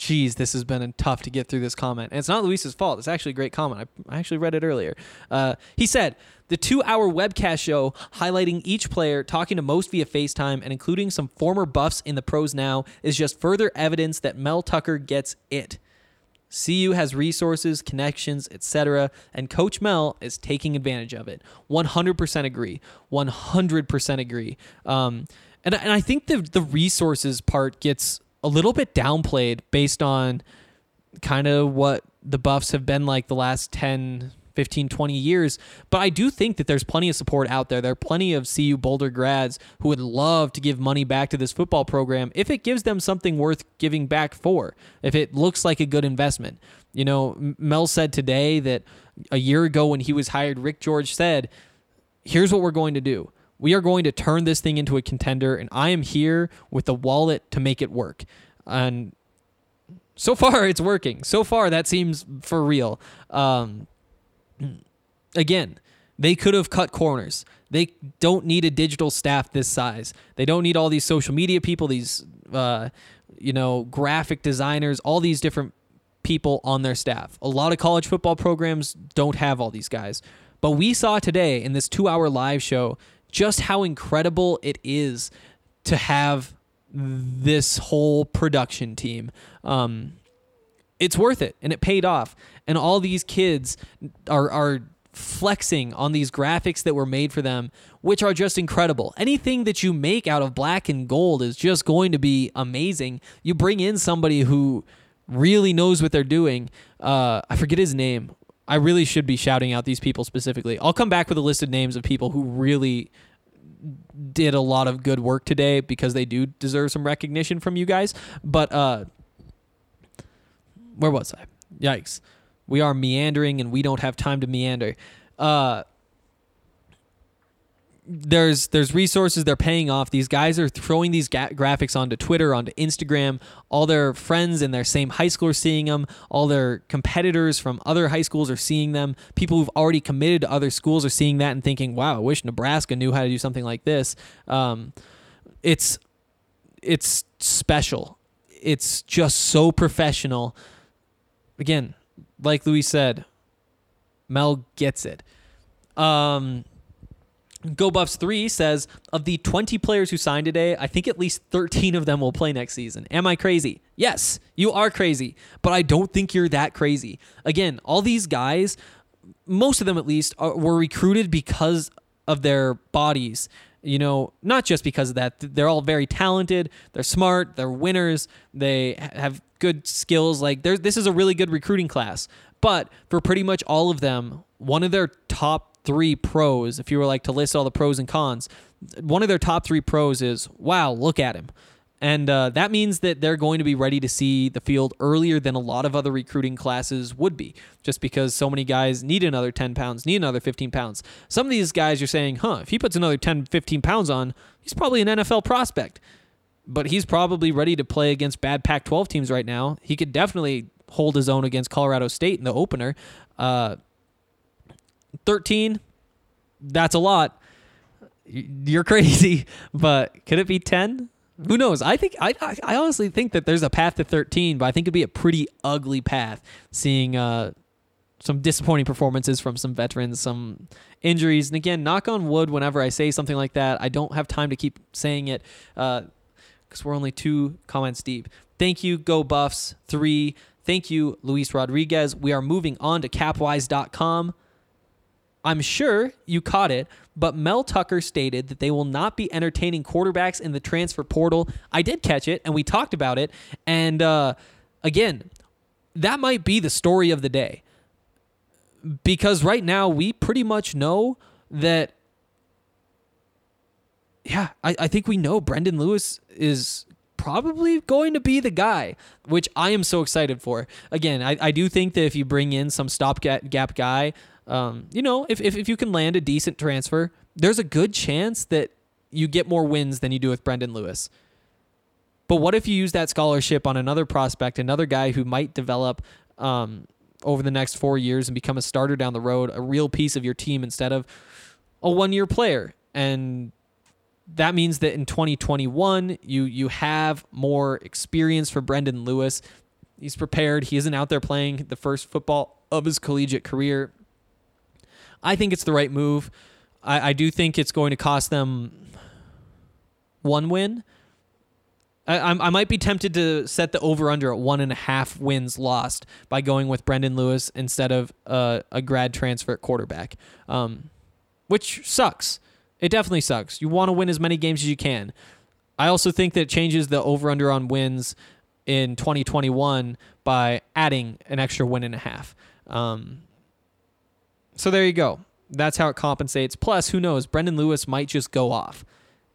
Jeez, this has been tough to get through this comment. And it's not Luis's fault. It's actually a great comment. I, I actually read it earlier. Uh, he said, the two hour webcast show highlighting each player, talking to most via FaceTime, and including some former buffs in the pros now is just further evidence that Mel Tucker gets it. CU has resources, connections, etc., and Coach Mel is taking advantage of it. 100% agree. 100% agree. Um, and, and I think the the resources part gets a little bit downplayed based on kind of what the Buffs have been like the last 10, 15, 20 years. But I do think that there's plenty of support out there. There are plenty of CU Boulder grads who would love to give money back to this football program if it gives them something worth giving back for, if it looks like a good investment. You know, Mel said today that a year ago when he was hired, Rick George said, here's what we're going to do. We are going to turn this thing into a contender, and I am here with the wallet to make it work. And so far, it's working. So far, that seems for real. Um, again, they could have cut corners. They don't need a digital staff this size. They don't need all these social media people, these uh, you know, graphic designers, all these different people on their staff. A lot of college football programs don't have all these guys. But we saw today in this 2-hour live show just how incredible it is to have this whole production team. Um, it's worth it and it paid off. And all these kids are are flexing on these graphics that were made for them which are just incredible. Anything that you make out of black and gold is just going to be amazing. You bring in somebody who really knows what they're doing. Uh, i forget his name i really should be shouting out these people specifically i'll come back with a list of names of people who really did a lot of good work today because they do deserve some recognition from you guys but uh where was I? Yikes. We are meandering and we don't have time to meander. Uh, there's there's resources they're paying off. These guys are throwing these ga- graphics onto Twitter, onto Instagram. All their friends in their same high school are seeing them. All their competitors from other high schools are seeing them. People who've already committed to other schools are seeing that and thinking, "Wow, I wish Nebraska knew how to do something like this." Um, it's it's special. It's just so professional again, like Louis said, Mel gets it. Um, Go Buffs 3 says of the 20 players who signed today, I think at least 13 of them will play next season. Am I crazy? Yes, you are crazy, but I don't think you're that crazy. Again, all these guys, most of them at least, are, were recruited because of their bodies. You know, not just because of that. They're all very talented. They're smart. They're winners. They have good skills. Like, this is a really good recruiting class. But for pretty much all of them, one of their top three pros, if you were like to list all the pros and cons, one of their top three pros is, wow, look at him. And uh, that means that they're going to be ready to see the field earlier than a lot of other recruiting classes would be, just because so many guys need another 10 pounds, need another 15 pounds. Some of these guys you're saying, huh, if he puts another 10, 15 pounds on, he's probably an NFL prospect. But he's probably ready to play against bad Pac 12 teams right now. He could definitely hold his own against Colorado State in the opener. Uh, 13, that's a lot. You're crazy, but could it be 10? Who knows? I think I, I honestly think that there's a path to 13, but I think it'd be a pretty ugly path. Seeing uh, some disappointing performances from some veterans, some injuries, and again, knock on wood. Whenever I say something like that, I don't have time to keep saying it because we're only two comments deep. Thank you, Go Buffs three. Thank you, Luis Rodriguez. We are moving on to Capwise.com. I'm sure you caught it, but Mel Tucker stated that they will not be entertaining quarterbacks in the transfer portal. I did catch it, and we talked about it. And uh, again, that might be the story of the day. Because right now, we pretty much know that, yeah, I, I think we know Brendon Lewis is probably going to be the guy, which I am so excited for. Again, I, I do think that if you bring in some stopgap guy, um, you know, if, if, if you can land a decent transfer, there's a good chance that you get more wins than you do with Brendon Lewis. But what if you use that scholarship on another prospect, another guy who might develop um, over the next four years and become a starter down the road, a real piece of your team instead of a one year player? And that means that in 2021, you you have more experience for Brendon Lewis. He's prepared. He isn't out there playing the first football of his collegiate career. I think it's the right move. I, I do think it's going to cost them one win. I, I might be tempted to set the over under at one and a half wins lost by going with Brendon Lewis instead of a grad transfer quarterback, um, which sucks. It definitely sucks. You want to win as many games as you can. I also think that changes the over under on wins in 2021 by adding an extra win and a half. Um, so there you go. That's how it compensates. Plus, who knows? Brendon Lewis might just go off.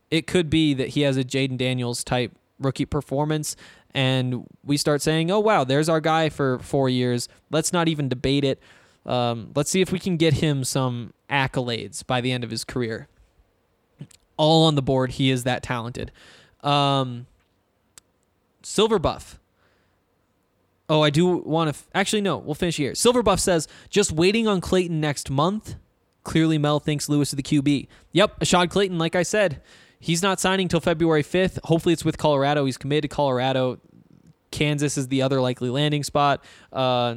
It could be that he has a Jayden Daniels type rookie performance, and we start saying, "Oh wow, there's our guy for four years." Let's not even debate it. Um, let's see if we can get him some accolades by the end of his career. All on the board. He is that talented. Um, Silver Buff. Oh, I do want to. F- Actually, no, we'll finish here. Silver Buff says, just waiting on Clayton next month. Clearly, Mel thinks Lewis is the QB. Yep, Ashaad Clayton, like I said, he's not signing till February 5th. Hopefully, it's with Colorado. He's committed to Colorado. Kansas is the other likely landing spot. Uh,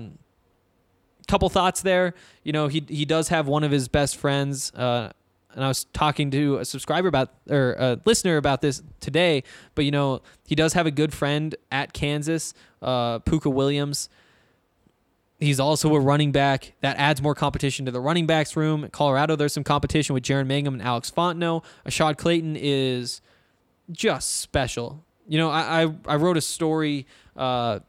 couple thoughts there. You know, he he does have one of his best friends. Uh, and I was talking to a subscriber about or a listener about this today. But you know, he does have a good friend at Kansas, uh, Pooka Williams. He's also a running back. That adds more competition to the running backs room. Colorado, there's some competition with Jaren Mangham and Alex Fontenot. Ashaad Clayton is just special. You know, I I, I wrote a story uh,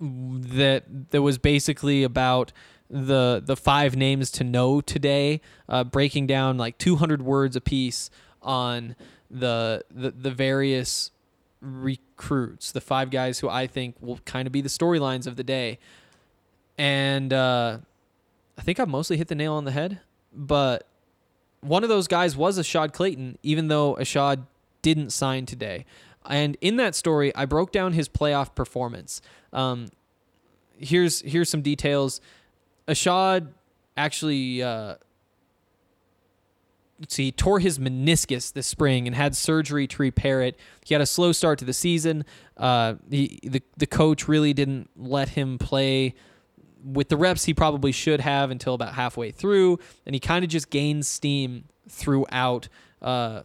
that that was basically about the the five names to know today, uh, breaking down like 200 words a piece on the, the the various recruits, the five guys who I think will kind of be the storylines of the day. And uh, I think I mostly hit the nail on the head, but one of those guys was Ashaad Clayton, even though Ashaad didn't sign today. And in that story, I broke down his playoff performance. Um, here's here's some details. Ashaad actually, uh, see, tore his meniscus this spring and had surgery to repair it. He had a slow start to the season. Uh, he, the the coach really didn't let him play with the reps he probably should have until about halfway through, and he kind of just gained steam throughout uh,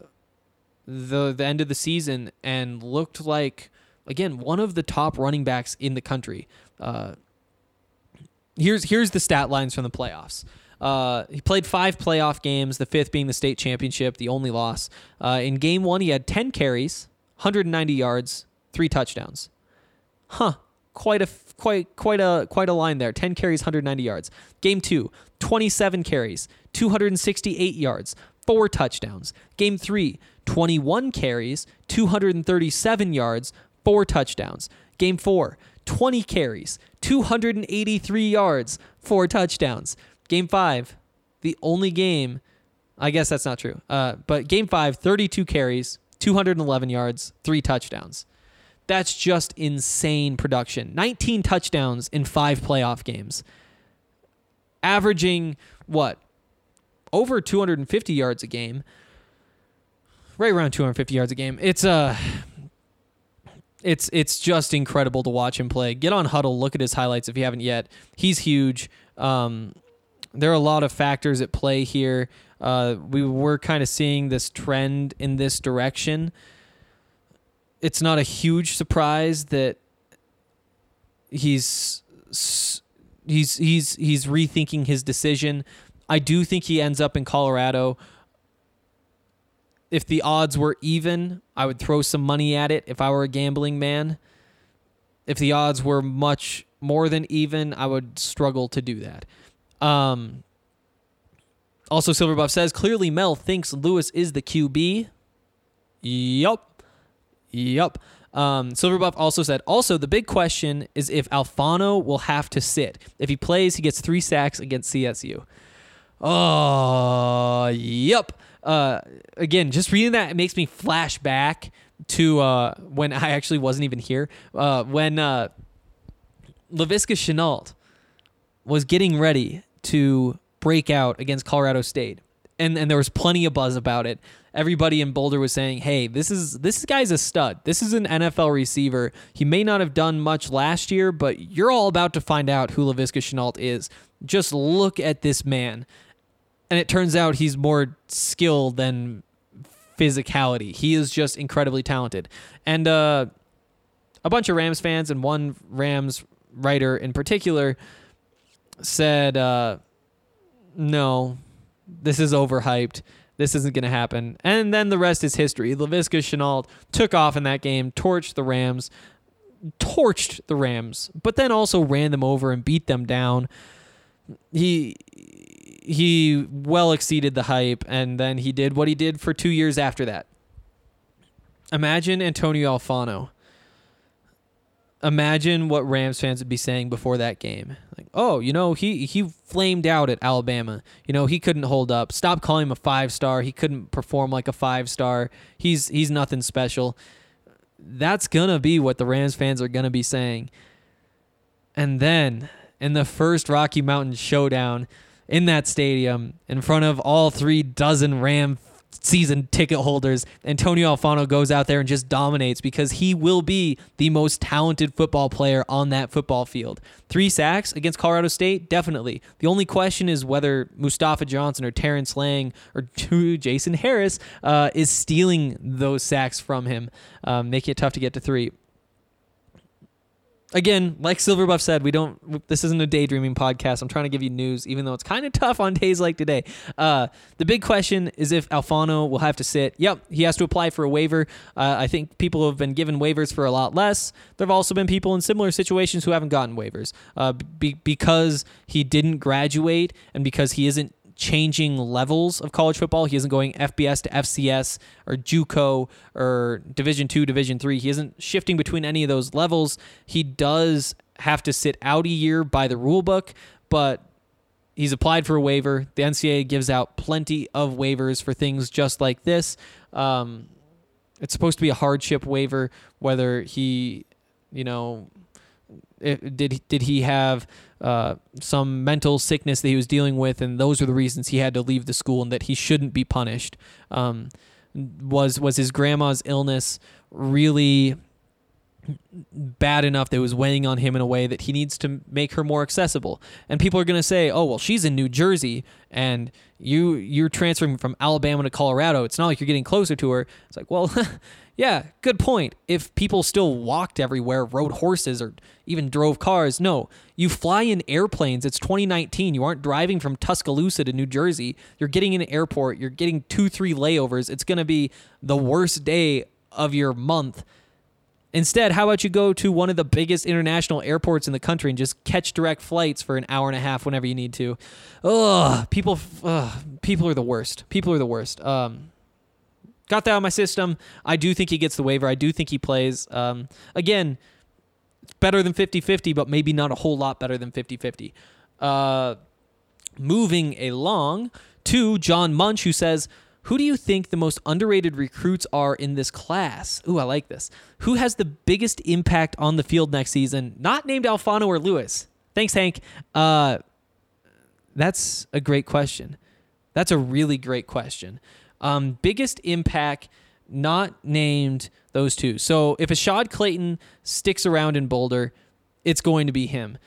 the the end of the season and looked like again one of the top running backs in the country. Uh, here's here's the stat lines from the playoffs. Uh, he played five playoff games, the fifth being the state championship, the only loss. Uh, in game one, he had 10 carries, 190 yards, three touchdowns. Huh. Quite a quite quite a quite a line there. 10 carries, 190 yards. Game 2, 27 carries, 268 yards, four touchdowns. Game 3, 21 carries, 237 yards, four touchdowns. Game 4, 20 carries, 283 yards, four touchdowns. Game 5, the only game I guess that's not true. Uh, but game 5, 32 carries, 211 yards, three touchdowns. That's just insane production. 19 touchdowns in five playoff games. Averaging what? Over 250 yards a game. Right around 250 yards a game. It's uh it's it's just incredible to watch him play. Get on Hudl, look at his highlights if you haven't yet. He's huge. Um, there are a lot of factors at play here. Uh, we were kind of seeing this trend in this direction it's not a huge surprise that he's he's he's he's rethinking his decision. I do think he ends up in Colorado. If the odds were even, I would throw some money at it if I were a gambling man. If the odds were much more than even, I would struggle to do that. Um, also, Silverbuff says clearly Mel thinks Lewis is the QB. Yup. Yup. Um, Silverbuff also said, also, the big question is if Alfano will have to sit. If he plays, he gets three sacks against CSU. Oh, yup. Uh, again, just reading that it makes me flash back to uh, when I actually wasn't even here. Uh, when uh, Laviska Shenault was getting ready to break out against Colorado State. And, and there was plenty of buzz about it. Everybody in Boulder was saying, "Hey, this is this guy's a stud. This is an NFL receiver. He may not have done much last year, but you're all about to find out who Laviska Shenault is. Just look at this man." And it turns out he's more skilled than physicality. He is just incredibly talented. And uh, a bunch of Rams fans and one Rams writer in particular said, uh, no, this is overhyped. This isn't going to happen. And then the rest is history. Laviska Shenault took off in that game, torched the Rams, torched the Rams, but then also ran them over and beat them down. He he well exceeded the hype, and then he did what he did for two years after that. Imagine Antonio Alfano. Imagine what Rams fans would be saying before that game. Like, oh, you know, he he flamed out at Alabama. You know, he couldn't hold up. Stop calling him a five star. He couldn't perform like a five star. He's he's nothing special. That's gonna be what the Rams fans are gonna be saying. And then in the first Rocky Mountain showdown in that stadium, in front of all three dozen Ram season ticket holders, Antonio Alfano goes out there and just dominates because he will be the most talented football player on that football field. Three sacks against Colorado State, definitely. The only question is whether Mustafa Johnson or Terrance Lang or Jason Harris uh, is stealing those sacks from him, um, making it tough to get to three again, like Silverbuff said, we don't. This isn't a daydreaming podcast. I'm trying to give you news, even though it's kind of tough on days like today. Uh, the big question is if Alfano will have to sit. Yep, he has to apply for a waiver. Uh, I think people have been given waivers for a lot less. There have also been people in similar situations who haven't gotten waivers uh, be- because he didn't graduate and because he isn't changing levels of college football. He isn't going FBS to FCS or JUCO or Division Two, Division Three. He isn't shifting between any of those levels. He does have to sit out a year by the rule book, but he's applied for a waiver. The NCAA gives out plenty of waivers for things just like this. Um, it's supposed to be a hardship waiver, whether he, you know, it, did did he have uh, some mental sickness that he was dealing with, and those are the reasons he had to leave the school, and that he shouldn't be punished. Um, was was his grandma's illness really bad enough that it was weighing on him in a way that he needs to make her more accessible. And people are going to say, "Oh, well, she's in New Jersey and you you're transferring from Alabama to Colorado. It's not like you're getting closer to her." It's like, "Well, yeah, good point. If people still walked everywhere, rode horses or even drove cars, no. You fly in airplanes. It's 2019. You aren't driving from Tuscaloosa to New Jersey. You're getting in an airport. You're getting 2-3 layovers. It's going to be the worst day of your month Instead, how about you go to one of the biggest international airports in the country and just catch direct flights for an hour and a half whenever you need to? Ugh, people, ugh, people are the worst. People are the worst. Um, got that out of my system. I do think he gets the waiver. I do think he plays. Um, again, it's better than 50 50, but maybe not a whole lot better than 50 50. Uh, moving along to John Munch, who says, who do you think the most underrated recruits are in this class? Ooh, I like this. Who has the biggest impact on the field next season? Not named Alfano or Lewis. Thanks, Hank. Uh, that's a great question. That's a really great question. Um, biggest impact, not named those two. So if Ashaad Clayton sticks around in Boulder, it's going to be him.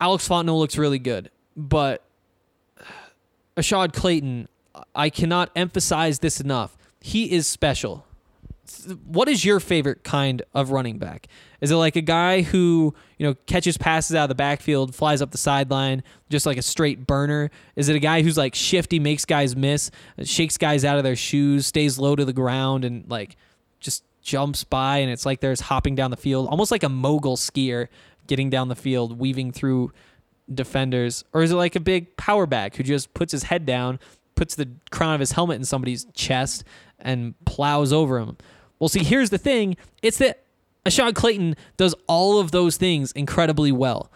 Alex Fontenot looks really good, but Ashaad Clayton, I cannot emphasize this enough. He is special. What is your favorite kind of running back? Is it like a guy who, you know, catches passes out of the backfield, flies up the sideline, just like a straight burner? Is it a guy who's like shifty, makes guys miss, shakes guys out of their shoes, stays low to the ground, and like just jumps by and it's like there's hopping down the field, almost like a mogul skier getting down the field, weaving through defenders? Or is it like a big power back who just puts his head down, puts the crown of his helmet in somebody's chest and plows over him. Well, see, here's the thing it's that Ashaad Clayton does all of those things incredibly well.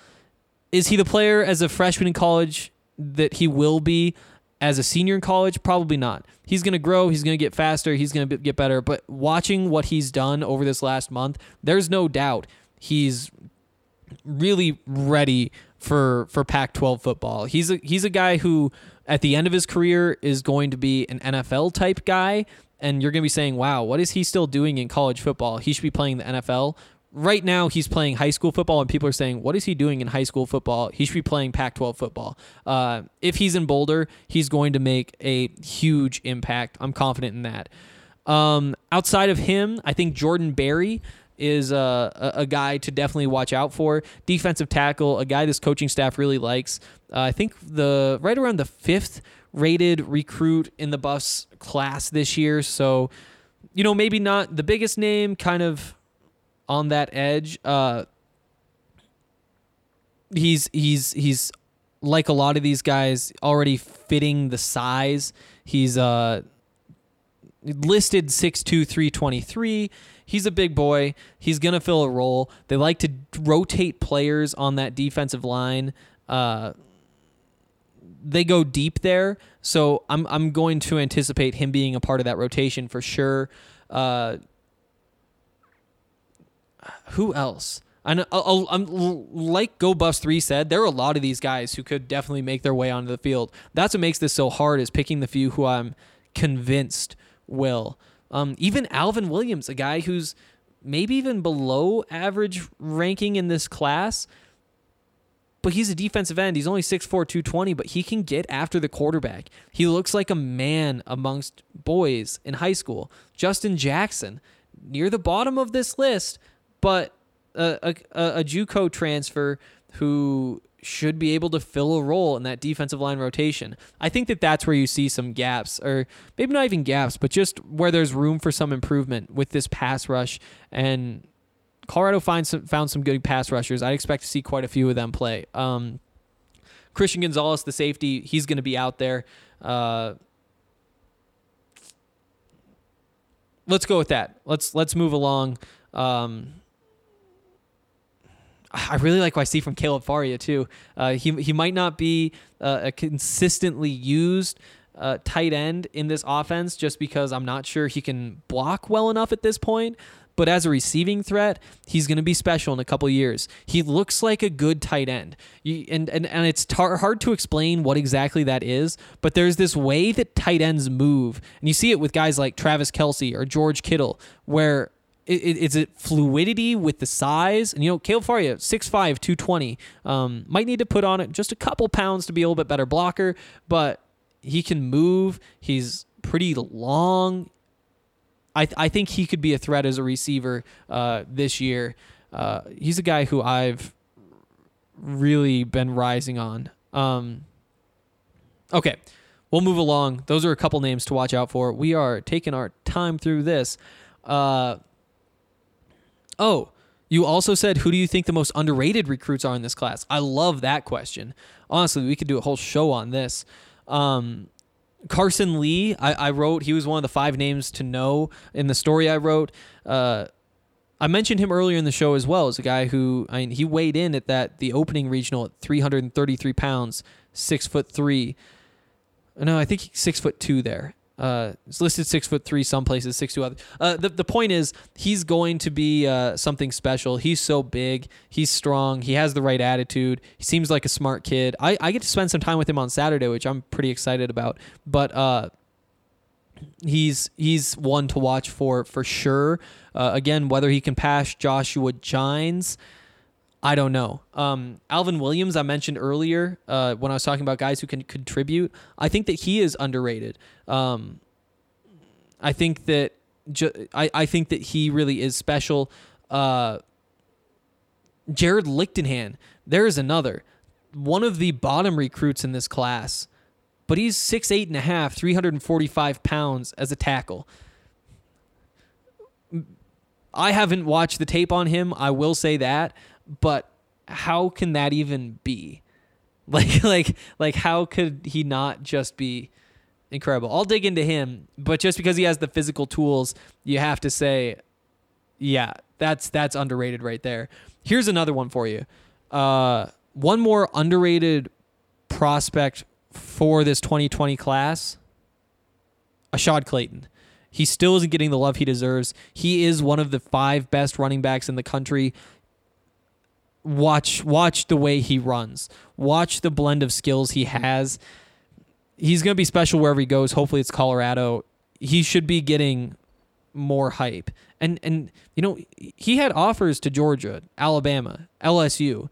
Is he the player as a freshman in college that he will be as a senior in college? Probably not. He's going to grow, he's going to get faster, he's going to get better. But watching what he's done over this last month, there's no doubt he's really ready for for Pac-12 football. He's a he's a guy who at the end of his career is going to be an NFL type guy and you're going to be saying, "Wow, what is he still doing in college football? He should be playing the NFL." right now he's playing high school football, and people are saying, "What is he doing in high school football? He should be playing Pac-12 football." Uh, if he's in Boulder, he's going to make a huge impact. I'm confident in that. Um, outside of him, I think Jordan Berry is a, a guy to definitely watch out for. Defensive tackle, a guy this coaching staff really likes. Uh, I think the right around the fifth rated recruit in the Buffs class this year. So, you know, maybe not the biggest name, kind of on that edge. Uh, he's he's he's like a lot of these guys already fitting the size. He's uh listed 6'2", 323. He's a big boy. He's gonna fill a role. They like to rotate players on that defensive line. Uh, they go deep there, so I'm I'm going to anticipate him being a part of that rotation for sure. Uh, who else? I know, I'm like Go Buffs three said. There are a lot of these guys who could definitely make their way onto the field. That's what makes this so hard is picking the few who I'm convinced will. Um, even Alvin Williams, a guy who's maybe even below average ranking in this class, but he's a defensive end. He's only 6'4", 220, but he can get after the quarterback. He looks like a man amongst boys in high school. Justin Jackson, near the bottom of this list, but a, a, a, JUCO transfer who should be able to fill a role in that defensive line rotation. I think that that's where you see some gaps, or maybe not even gaps, but just where there's room for some improvement with this pass rush. And Colorado finds some, found some good pass rushers. I expect to see quite a few of them play. Um, Christian Gonzalez, the safety, he's going to be out there. Uh, let's go with that. Let's let's move along. Um, I really like what I see from Caleb Fauria too. Uh, he he might not be uh, a consistently used uh, tight end in this offense, just because I'm not sure he can block well enough at this point. But as a receiving threat, he's going to be special in a couple years. He looks like a good tight end, and and and it's tar- hard to explain what exactly that is. But there's this way that tight ends move, and you see it with guys like Travis Kelce or George Kittle, where it, it, it's fluidity with the size. And, you know, Caleb Fauria, 6'5", 220, um, might need to put on it just a couple pounds to be a little bit better blocker, but he can move. He's pretty long. I, th- I think he could be a threat as a receiver uh, this year. Uh, he's a guy who I've really been rising on. Um, okay, we'll move along. Those are a couple names to watch out for. We are taking our time through this. Uh, Oh, you also said who do you think the most underrated recruits are in this class? I love that question. Honestly, we could do a whole show on this. Um, Carson Lee, I, I wrote, he was one of the five names to know in the story I wrote. Uh, I mentioned him earlier in the show as well as a guy who, I mean, he weighed in at that, the opening regional at 333 pounds, six foot three. No, I think six foot two there. Uh, it's listed six foot three some places, six two other. Uh, the the point is he's going to be uh, something special. He's so big, he's strong, he has the right attitude. He seems like a smart kid. I, I get to spend some time with him on Saturday, which I'm pretty excited about. But uh, he's he's one to watch for for sure. Uh, again, whether he can pass Joshua Gines. I don't know. Um, Alvin Williams, I mentioned earlier uh, when I was talking about guys who can contribute. I think that he is underrated. Um, I think that ju- I, I think that he really is special. Uh, Jared Lichtenhan, there is another one of the bottom recruits in this class, but he's six eight and a half, three hundred and forty five pounds as a tackle. I haven't watched the tape on him. I will say that, but how can that even be? Like like like how could he not just be incredible? I'll dig into him, but just because he has the physical tools, you have to say yeah, that's that's underrated right there. Here's another one for you. Uh one more underrated prospect for this 2020 class, Ashaad Clayton. He still isn't getting the love he deserves. He is one of the five best running backs in the country watch watch the way he runs. Watch the blend of skills he has. He's going to be special wherever he goes. Hopefully it's Colorado. He should be getting more hype. And and you know, he had offers to Georgia, Alabama, LSU.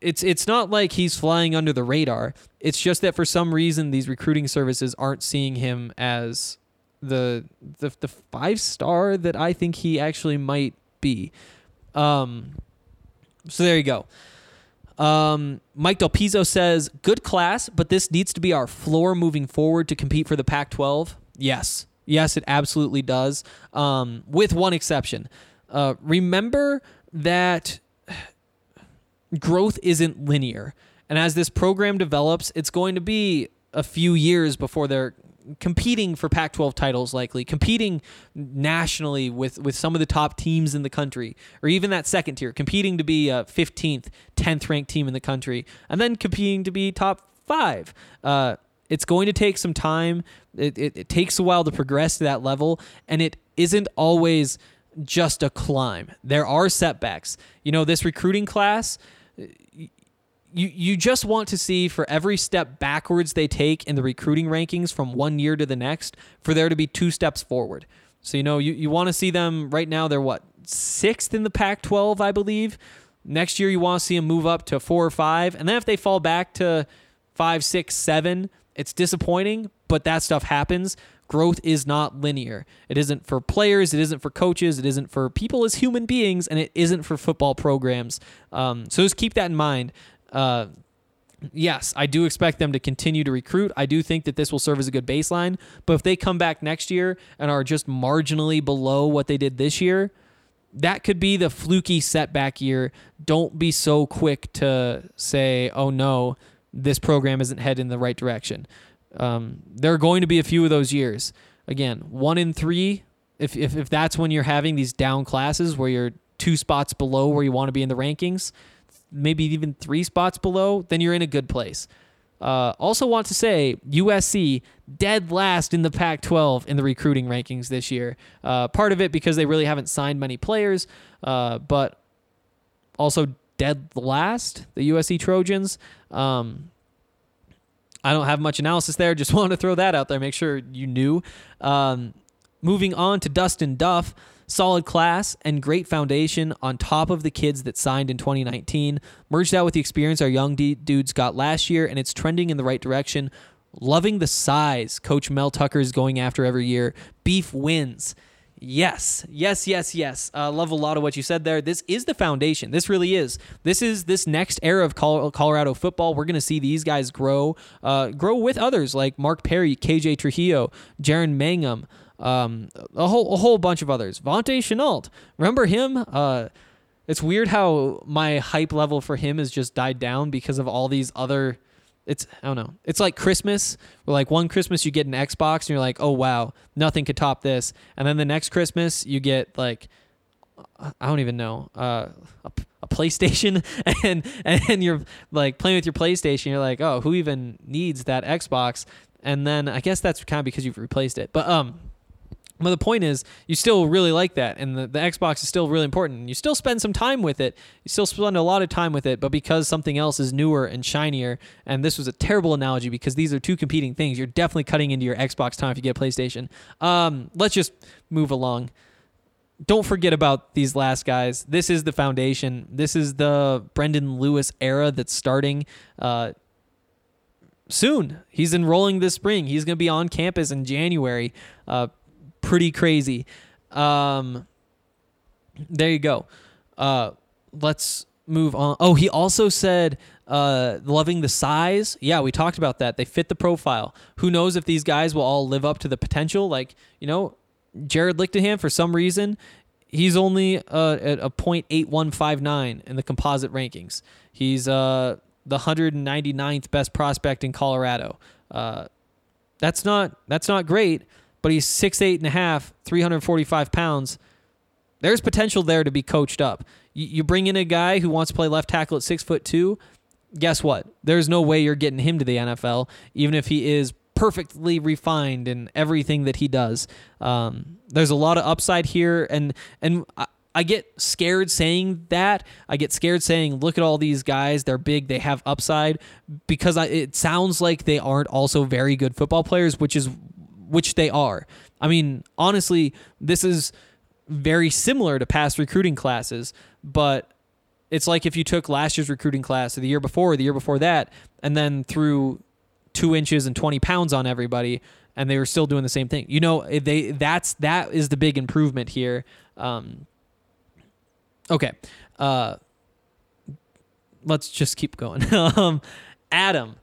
It's it's not like he's flying under the radar. It's just that for some reason these recruiting services aren't seeing him as the the the five star that I think he actually might be. Um so there you go. Um, Mike Del Pizzo says, "Good class, but this needs to be our floor moving forward to compete for the Pac-12." Yes, yes, it absolutely does. Um, with one exception. Uh, remember that growth isn't linear, and as this program develops, it's going to be a few years before they're competing for Pac-12 titles likely competing nationally with with some of the top teams in the country or even that second tier competing to be a 15th 10th ranked team in the country and then competing to be top 5 uh, it's going to take some time. It, it, it takes a while to progress to that level and it isn't always just a climb. There are setbacks. You know this recruiting class you you just want to see for every step backwards they take in the recruiting rankings from one year to the next for there to be two steps forward. So you know you, you want to see them right now they're what sixth in the Pac-12 I believe. Next year you want to see them move up to four or five, and then if they fall back to five, six, seven, it's disappointing. But that stuff happens. Growth is not linear. It isn't for players. It isn't for coaches. It isn't for people as human beings, and it isn't for football programs. Um, so just keep that in mind. Uh, yes, I do expect them to continue to recruit. I do think that this will serve as a good baseline. But if they come back next year and are just marginally below what they did this year, that could be the fluky setback year. Don't be so quick to say, oh no, this program isn't heading in the right direction. Um, there are going to be a few of those years. Again, one in three, if, if, if that's when you're having these down classes where you're two spots below where you want to be in the rankings, maybe even three spots below, then you're in a good place. Uh, also, want to say USC dead last in the Pac 12 in the recruiting rankings this year. Uh, part of it because they really haven't signed many players, uh, but also dead last, the USC Trojans. Um, I don't have much analysis there. Just wanted to throw that out there. Make sure you knew. Um, moving on to Dustin Duff. Solid class and great foundation on top of the kids that signed in 2019. Merged out with the experience our young d- dudes got last year, and it's trending in the right direction. Loving the size Coach Mel Tucker is going after every year. Beef wins. Yes, yes, yes, yes. Uh, love a lot of what you said there. This is the foundation. This really is. This is this next era of Colorado football. We're going to see these guys grow, uh, grow with others like Mark Perry, KJ Trujillo, Jaren Mangham, um, a whole a whole bunch of others. Vontae Chenault. Remember him? Uh, it's weird how my hype level for him has just died down because of all these other. It's I don't know. It's like Christmas. Where like one Christmas you get an Xbox and you're like, oh wow, nothing could top this. And then the next Christmas you get like, I don't even know, uh, a, a PlayStation, and and you're like playing with your PlayStation. You're like, oh, who even needs that Xbox? And then I guess that's kind of because you've replaced it. But um, but the point is, you still really like that, and the, the Xbox is still really important. You still spend some time with it. You still spend a lot of time with it, but because something else is newer and shinier, and this was a terrible analogy because these are two competing things, you're definitely cutting into your Xbox time if you get a PlayStation. Um, let's just move along. Don't forget about these last guys. This is the foundation. This is the Brendon Lewis era that's starting. Uh, soon. He's enrolling this spring. He's going to be on campus in January. Uh, pretty crazy. Um, there you go. Uh, let's move on. Oh, he also said uh, loving the size. Yeah, we talked about that. They fit the profile. Who knows if these guys will all live up to the potential? Like, you know, Jared Lichtenham, for some reason, he's only uh, at a .8159 in the composite rankings. He's uh, the 199th best prospect in Colorado. Uh, that's not that's not great, but he's six eight and a half, 345 pounds. There's potential there to be coached up. You, you bring in a guy who wants to play left tackle at six foot two. Guess what? There's no way you're getting him to the NFL, even if he is perfectly refined in everything that he does. Um, there's a lot of upside here, and and I, I get scared saying that. I get scared saying, "Look at all these guys; they're big, they have upside," because I, it sounds like they aren't also very good football players, which is which they are. I mean, honestly, this is very similar to past recruiting classes, but it's like if you took last year's recruiting class or the year before or the year before that and then threw two inches and 20 pounds on everybody and they were still doing the same thing. You know they that's that is the big improvement here. Um, okay uh, let's just keep going. Um, adam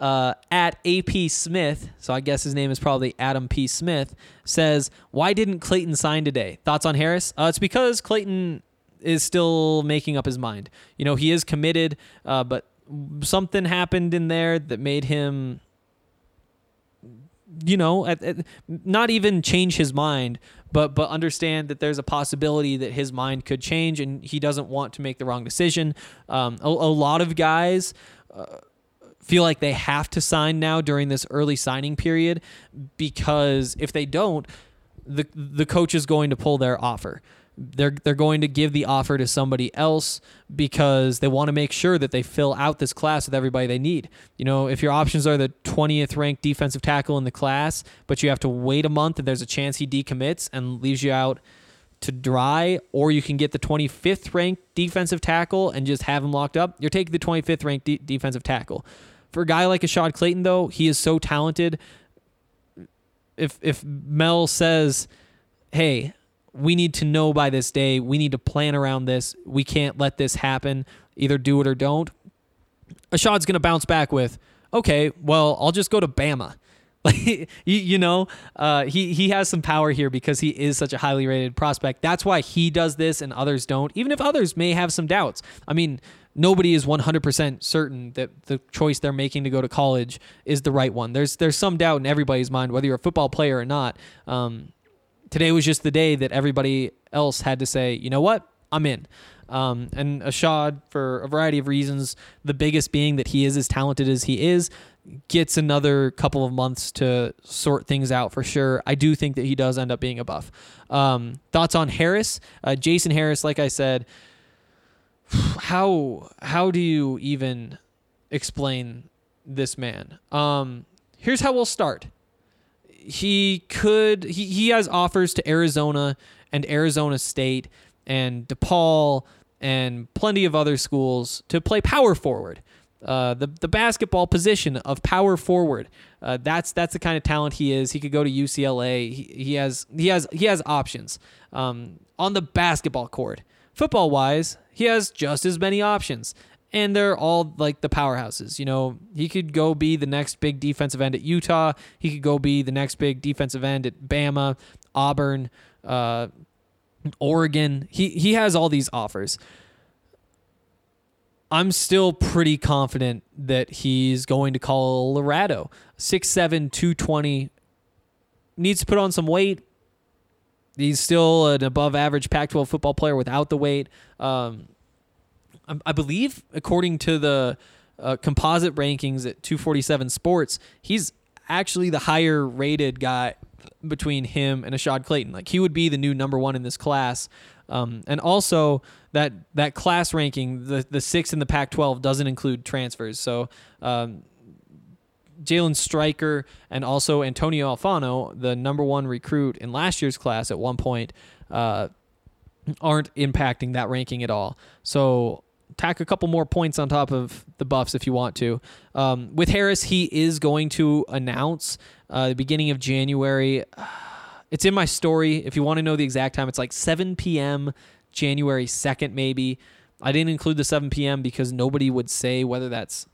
uh, at ap smith so i guess his name is probably adam p. Smith says why didn't clayton sign today? Thoughts on harris? Uh, it's because clayton is still making up his mind. You know he is committed uh, but something happened in there that made him you know at, at- not even change his mind but but understand that there's a possibility that his mind could change and he doesn't want to make the wrong decision. Um, a, a lot of guys uh, feel like they have to sign now during this early signing period because if they don't the the coach is going to pull their offer they're they're going to give the offer to somebody else because they want to make sure that they fill out this class with everybody they need. You know, if your options are the 20th ranked defensive tackle in the class, but you have to wait a month and there's a chance he decommits and leaves you out to dry, or you can get the 25th ranked defensive tackle and just have him locked up, you're taking the 25th ranked de- defensive tackle. For a guy like Ashaad Clayton, though, he is so talented. If if Mel says, "Hey, we need to know by this day. We need to plan around this. We can't let this happen. Either do it or don't." Ashaad's to bounce back with, "Okay, well, I'll just go to Bama." Like you, you know, uh, he he has some power here because he is such a highly rated prospect. That's why he does this and others don't. Even if others may have some doubts. I mean, nobody is 100% certain that the choice they're making to go to college is the right one. There's there's some doubt in everybody's mind whether you're a football player or not. Um, today was just the day that everybody else had to say, you know what, I'm in. Um, and Ashaad, for a variety of reasons, the biggest being that he is as talented as he is, gets another couple of months to sort things out for sure. I do think that he does end up being a buff. Um, thoughts on Harris? Uh, Jason Harris, like I said, how how do you even explain this man? Um, here's how we'll start he could he, he has offers to Arizona and Arizona State and DePaul and plenty of other schools to play power forward. Uh, the the basketball position of power forward. Uh, that's that's the kind of talent he is. He could go to UCLA. He, he has he has he has options um, on the basketball court. Football wise, he has just as many options and they're all like the powerhouses. You know, he could go be the next big defensive end at Utah. He could go be the next big defensive end at Bama, Auburn, uh, Oregon. He he has all these offers. I'm still pretty confident that he's going to Colorado. 6'7", 220. Needs to put on some weight. He's still an above average Pac 12 football player without the weight. Um, I- I believe, according to the uh, composite rankings at 247 Sports, he's actually the higher rated guy between him and Ashaad Clayton. Like he would be the new number one in this class. Um, and also that that class ranking, the the six in the Pac-12 doesn't include transfers. So um, Jalen Stryker and also Antonio Alfano, the number one recruit in last year's class at one point, uh, aren't impacting that ranking at all. So tack a couple more points on top of the buffs if you want to. Um, with Harris, he is going to announce uh, the beginning of January. It's in my story. If you want to know the exact time, it's like 7 p.m. January 2nd, maybe. I didn't include the 7 p.m. because nobody would say whether that's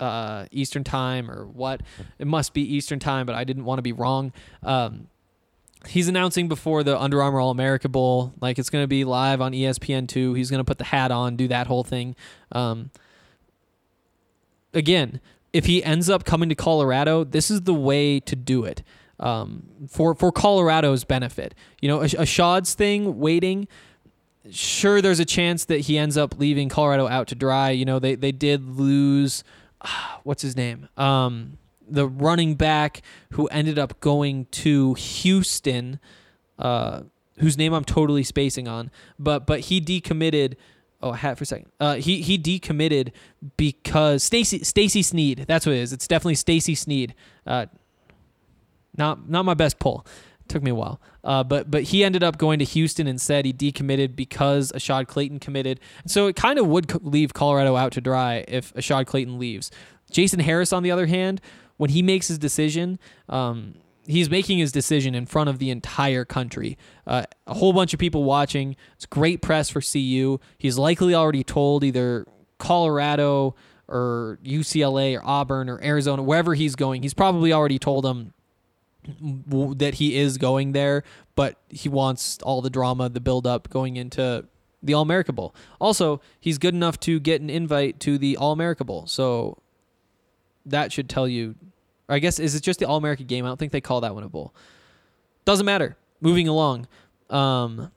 uh, Eastern time or what. It must be Eastern time, but I didn't want to be wrong. Um, he's announcing before the Under Armour All America Bowl, like it's going to be live on E ESPN2. He's going to put the hat on, do that whole thing. Um, again, if he ends up coming to Colorado, this is the way to do it um, for for Colorado's benefit. You know, a, Shad's thing, waiting. Sure, there's a chance that he ends up leaving Colorado out to dry. You know, they they did lose. What's his name? Um, the running back who ended up going to Houston, uh, whose name I'm totally spacing on, but but he decommitted. Oh, I had for a second. Uh, he he decommitted because Stacy Stacy Sneed. That's what it is. It's definitely Stacy Sneed. Uh, not not my best pull. Took me a while, uh, but but he ended up going to Houston and said he decommitted because Ashaad Clayton committed. So it kind of would leave Colorado out to dry if Ashaad Clayton leaves. Jason Harris, on the other hand, when he makes his decision, um, he's making his decision in front of the entire country. Uh, a whole bunch of people watching. It's great press for CU. He's likely already told either Colorado or UCLA or Auburn or Arizona, wherever he's going. He's probably already told them that he is going there, but he wants all the drama, the build up going into the All America Bowl. Also, he's good enough to get an invite to the All America Bowl. So that should tell you. I guess is it just the All America game? I don't think they call that one a bowl. Doesn't matter. Moving along. Um,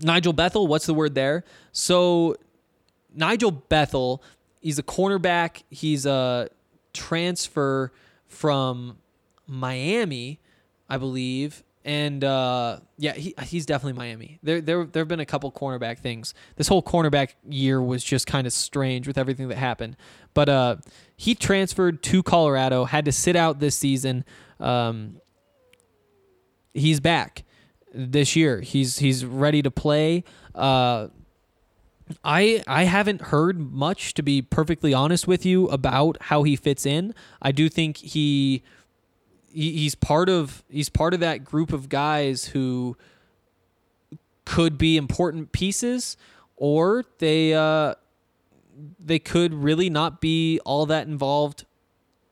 Nigel Bethel, what's the word there? So Nigel Bethel, he's a cornerback. He's a transfer from Miami, I believe. And uh, yeah, he, he's definitely Miami. There, there, there have been a couple cornerback things. This whole cornerback year was just kind of strange with everything that happened. But uh, he transferred to Colorado, had to sit out this season. Um, he's back this year. He's he's ready to play. Uh, I I haven't heard much to be perfectly honest with you about how he fits in. I do think he, he he's part of he's part of that group of guys who could be important pieces or they uh they could really not be all that involved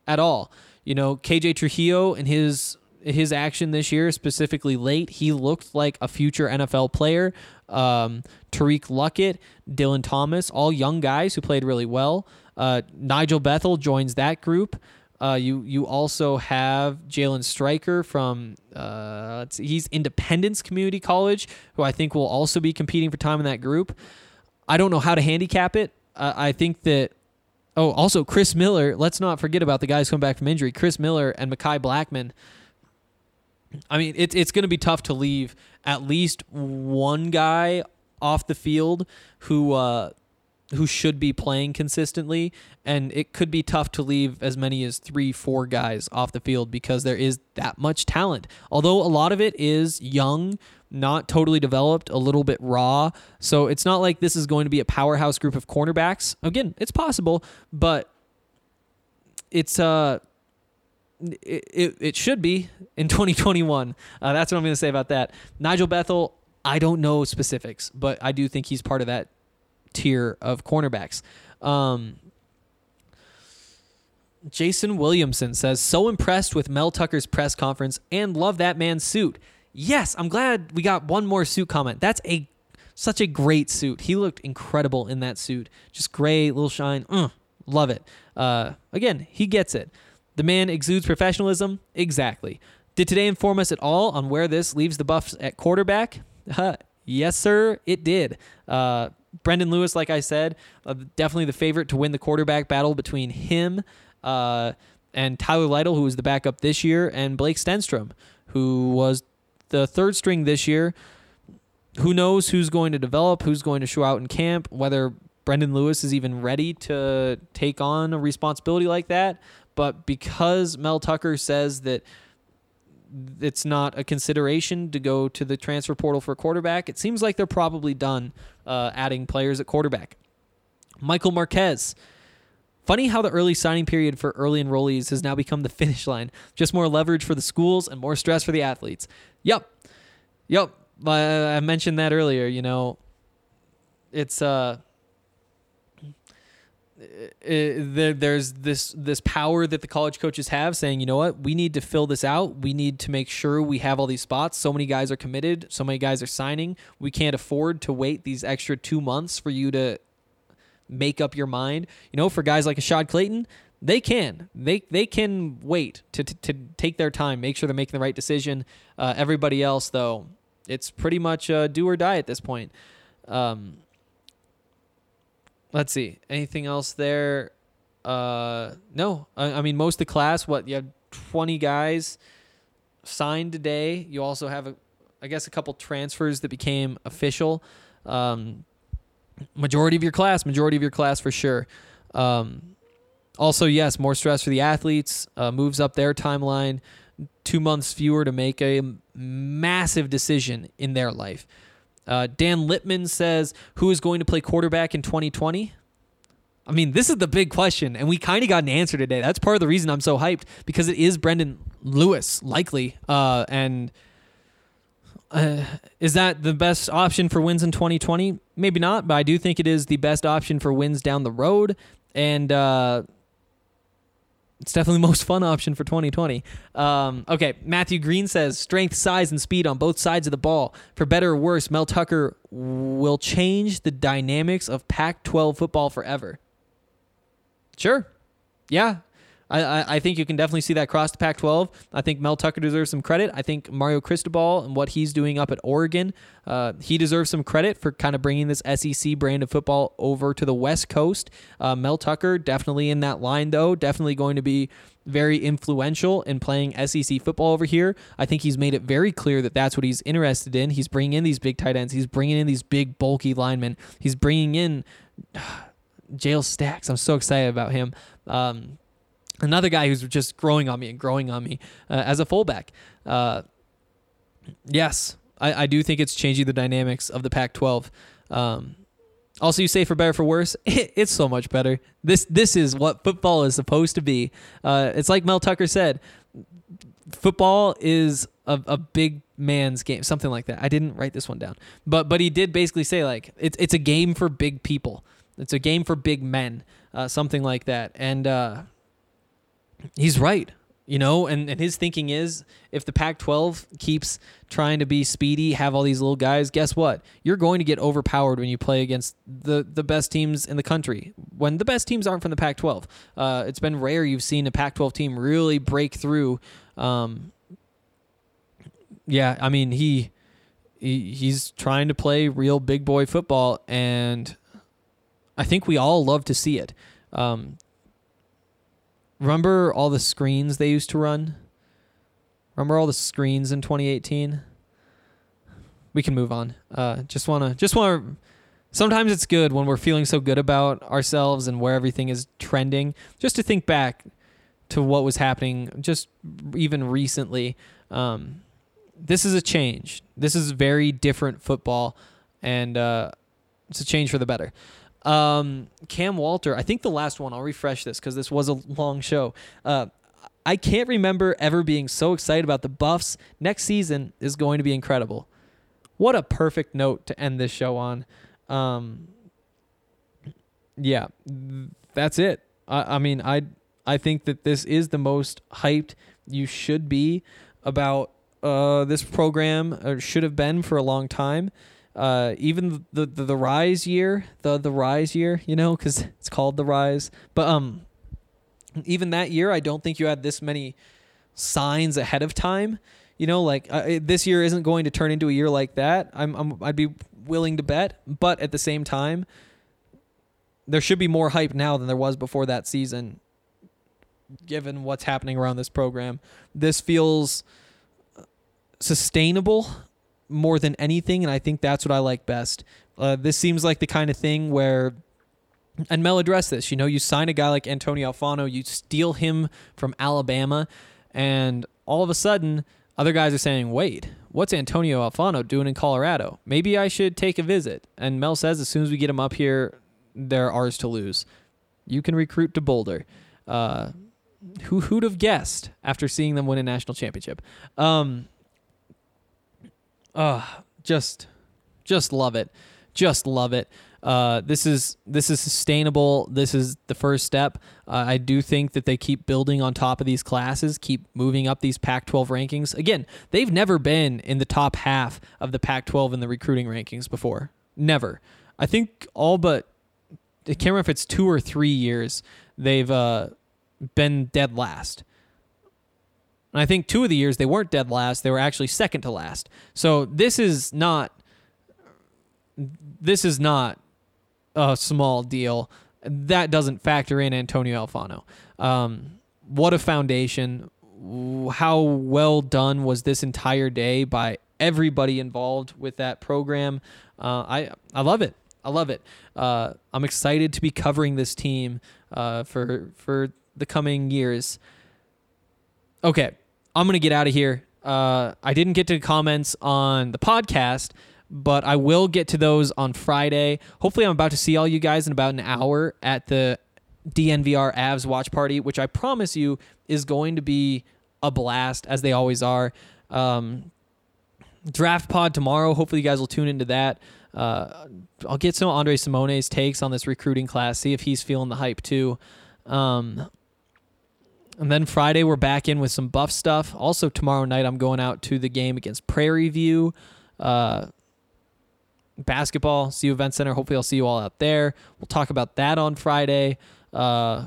at all. You know, KJ Trujillo and his his action this year, specifically late, he looked like a future NFL player. Um, Tariq Luckett, Dylan Thomas, all young guys who played really well. Uh, Nigel Bethel joins that group. Uh, you you also have Jalen Stryker from uh, he's Independence Community College, who I think will also be competing for time in that group. I don't know how to handicap it. Uh, I think that. Oh, also Chris Miller. Let's not forget about the guys coming back from injury. Chris Miller and Mekhi Blackmon. I mean, it's it's going to be tough to leave at least one guy off the field who uh, who should be playing consistently, and it could be tough to leave as many as three, four guys off the field because there is that much talent. Although a lot of it is young, not totally developed, a little bit raw. So it's not like this is going to be a powerhouse group of cornerbacks. Again, it's possible, but it's uh it, it, it should be in 2021. Uh, that's what I'm going to say about that. Nigel Bethel, I don't know specifics, but I do think he's part of that tier of cornerbacks. Um, Jason Williamson says, so impressed with Mel Tucker's press conference and love that man's suit. Yes, I'm glad we got one more suit comment. That's a such a great suit. He looked incredible in that suit. Just gray, little shine. Mm, love it. Uh, again, he gets it. The man exudes professionalism. Exactly. Did today inform us at all on where this leaves the Buffs at quarterback? yes, sir, it did. Uh, Brendon Lewis, like I said, uh, definitely the favorite to win the quarterback battle between him uh, and Tyler Lytle, who was the backup this year, and Blake Stenstrom, who was the third string this year. Who knows who's going to develop, who's going to show out in camp, whether Brendon Lewis is even ready to take on a responsibility like that. But because Mel Tucker says that it's not a consideration to go to the transfer portal for quarterback, it seems like they're probably done uh, adding players at quarterback. Michael Marquez. Funny how the early signing period for early enrollees has now become the finish line. Just more leverage for the schools and more stress for the athletes. Yep. Yep. I mentioned that earlier. You know, it's uh, there, there's this this power that the college coaches have saying, you know what, we need to fill this out. We need to make sure we have all these spots. So many guys are committed. So many guys are signing. We can't afford to wait these extra two months for you to make up your mind. You know, for guys like Ashaad Clayton, they can. They they can wait to, to, to take their time, make sure they're making the right decision. Uh, everybody else, though, it's pretty much uh, do or die at this point. Um, let's see. Anything else there? Uh, no. I, I mean, most of the class. What you have twenty guys signed today. You also have a, I guess, a couple transfers that became official. Um, majority of your class. Majority of your class for sure. Um, also, yes, more stress for the athletes. Uh, moves up their timeline. two months fewer to make a massive decision in their life. Uh, Dan Littman says, Who is going to play quarterback in 2020? I mean, this is the big question, and we kind of got an answer today. That's part of the reason I'm so hyped because it is Brendon Lewis, likely. Uh, and uh, is that the best option for wins in 2020? Maybe not, but I do think it is the best option for wins down the road. And uh, it's definitely the most fun option for 2020. Um, okay, Matthew Green says strength, size, and speed on both sides of the ball. For better or worse, Mel Tucker will change the dynamics of Pac 12 football forever. Sure. Yeah. I, I, I think you can definitely see that cross to Pac 12. I think Mel Tucker deserves some credit. I think Mario Cristobal and what he's doing up at Oregon, uh, he deserves some credit for kind of bringing this SEC brand of football over to the West Coast. Uh, Mel Tucker, definitely in that line, though, definitely going to be very influential in playing SEC football over here. I think he's made it very clear that that's what he's interested in. He's bringing in these big tight ends, he's bringing in these big, bulky linemen, he's bringing in. Jayle Stacks. I'm so excited about him. Um, another guy who's just growing on me and growing on me uh, as a fullback. Uh, yes, I, I, do think it's changing the dynamics of the Pac-12. Um, also, you say for better for worse, it, it's so much better. This this is what football is supposed to be. Uh, it's like Mel Tucker said, football is a, a big man's game, something like that. I didn't write this one down, but but he did basically say like it's it's a game for big people. It's a game for big men, uh, something like that. And uh, he's right, you know. And, and his thinking is, if the Pac-12 keeps trying to be speedy, have all these little guys, guess what? You're going to get overpowered when you play against the the best teams in the country. When the best teams aren't from the Pac-12, uh, it's been rare you've seen a Pac-12 team really break through. Um, yeah, I mean he, he he's trying to play real big boy football and I think we all love to see it. Um, remember all the screens they used to run? Remember all the screens in 2018? We can move on. Uh, just wanna, just wanna. Sometimes it's good when we're feeling so good about ourselves and where everything is trending, just to think back to what was happening just even recently. Um, this is a change. This is very different football, and uh, it's a change for the better. Um, Cam Walter, I think the last one, I'll refresh this because this was a long show. Uh, I can't remember ever being so excited about the Buffs. Next season is going to be incredible. What a perfect note to end this show on. Um, yeah, that's it. I, I mean, I I think that this is the most hyped you should be about uh, this program, or should have been for a long time uh, even the, the the rise year, the the rise year, you know, because it's called the rise. But um, even that year, I don't think you had this many signs ahead of time. You know, like uh, this year isn't going to turn into a year like that. I'm, I'm I'd be willing to bet, but at the same time, there should be more hype now than there was before that season. Given what's happening around this program, this feels sustainable more than anything, and I think that's what I like best. Uh, this seems like the kind of thing where, and Mel addressed this. You know, you sign a guy like Antonio Alfano, you steal him from Alabama, and all of a sudden, other guys are saying, "Wait, what's Antonio Alfano doing in Colorado? Maybe I should take a visit." And Mel says, as soon as we get him up here, they're ours to lose. You can recruit to Boulder. Uh, who who'd have guessed after seeing them win a national championship? Um, uh, just just love it. Just love it. Uh, this is this is sustainable. This is the first step. Uh, I do think that they keep building on top of these classes, keep moving up these Pac-12 rankings. Again, they've never been in the top half of the Pac-12 in the recruiting rankings before. Never. I think all but I can't remember if it's two or three years they've uh, been dead last. And I think two of the years they weren't dead last, they were actually second to last. So this is not this is not a small deal. That doesn't factor in Antonio Alfano. Um, what a foundation. How well done was this entire day by everybody involved with that program. Uh, I I love it. I love it. Uh, I'm excited to be covering this team uh, for for the coming years. Okay, I'm gonna get out of here. Uh, I didn't get to comments on the podcast, but I will get to those on Friday. Hopefully, I'm about to see all you guys in about an hour at the DNVR Avs watch party, which I promise you is going to be a blast, as they always are. Um, draft pod tomorrow. Hopefully, you guys will tune into that. Uh, I'll get some Andre Simone's takes on this recruiting class, see if he's feeling the hype too. Um, and then Friday, we're back in with some buff stuff. Also, tomorrow night, I'm going out to the game against Prairie View. Uh, basketball, CU Event Center. Hopefully, I'll see you all out there. We'll talk about that on Friday. Uh,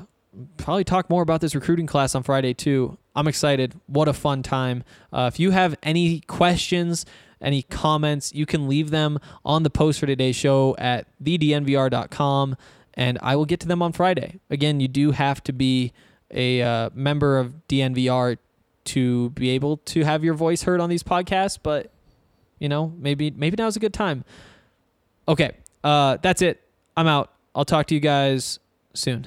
probably talk more about this recruiting class on Friday, too. I'm excited. What a fun time. Uh, if you have any questions, any comments, you can leave them on the post for today's show at thednvr.com, and I will get to them on Friday. Again, you do have to be a uh, member of DNVR to be able to have your voice heard on these podcasts, but you know, maybe maybe now's a good time. Okay, uh, that's it. I'm out. I'll talk to you guys soon.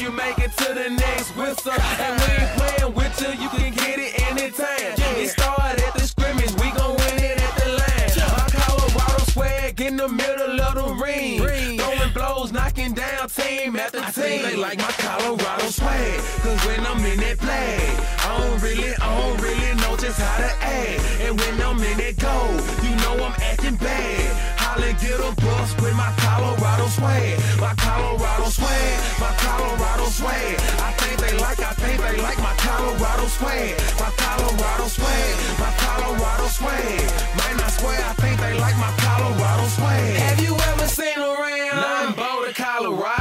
the next whistle. And we ain't playing with you, you can get it anytime. It started at the scrimmage, we gon' win it at the line. My Colorado swag in the middle of the ring. Throwing blows, knocking down team after team. They like my Colorado swag. Cause when I'm in that flag, I don't really, I don't really know just how to act. And when I'm in that go, you know I'm acting bad. Get a bus with my Colorado swag. My Colorado swag, my Colorado swag. I think they like, I think they like my Colorado swag. My Colorado swag, my Colorado swag. Man, I swear, I think they like my Colorado swag. Have you ever seen around? Nah, I'm Boulder, Colorado.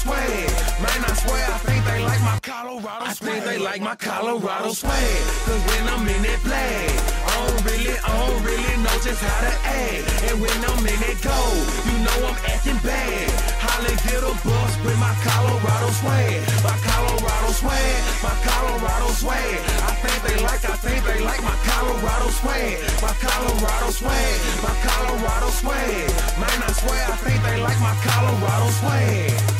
Swag. Man, I swear, I think they like my Colorado swag. I think they like my Colorado swag. Cause when I'm in that flag, I don't really, I don't really know just how to act. And when I'm in that go, you know I'm acting bad. Holly get a bus with my Colorado swag. My Colorado swag, my Colorado swag. I think they like, I think they like my Colorado swag. My Colorado swag, my Colorado swag. Man, I swear, I think they like my Colorado swag.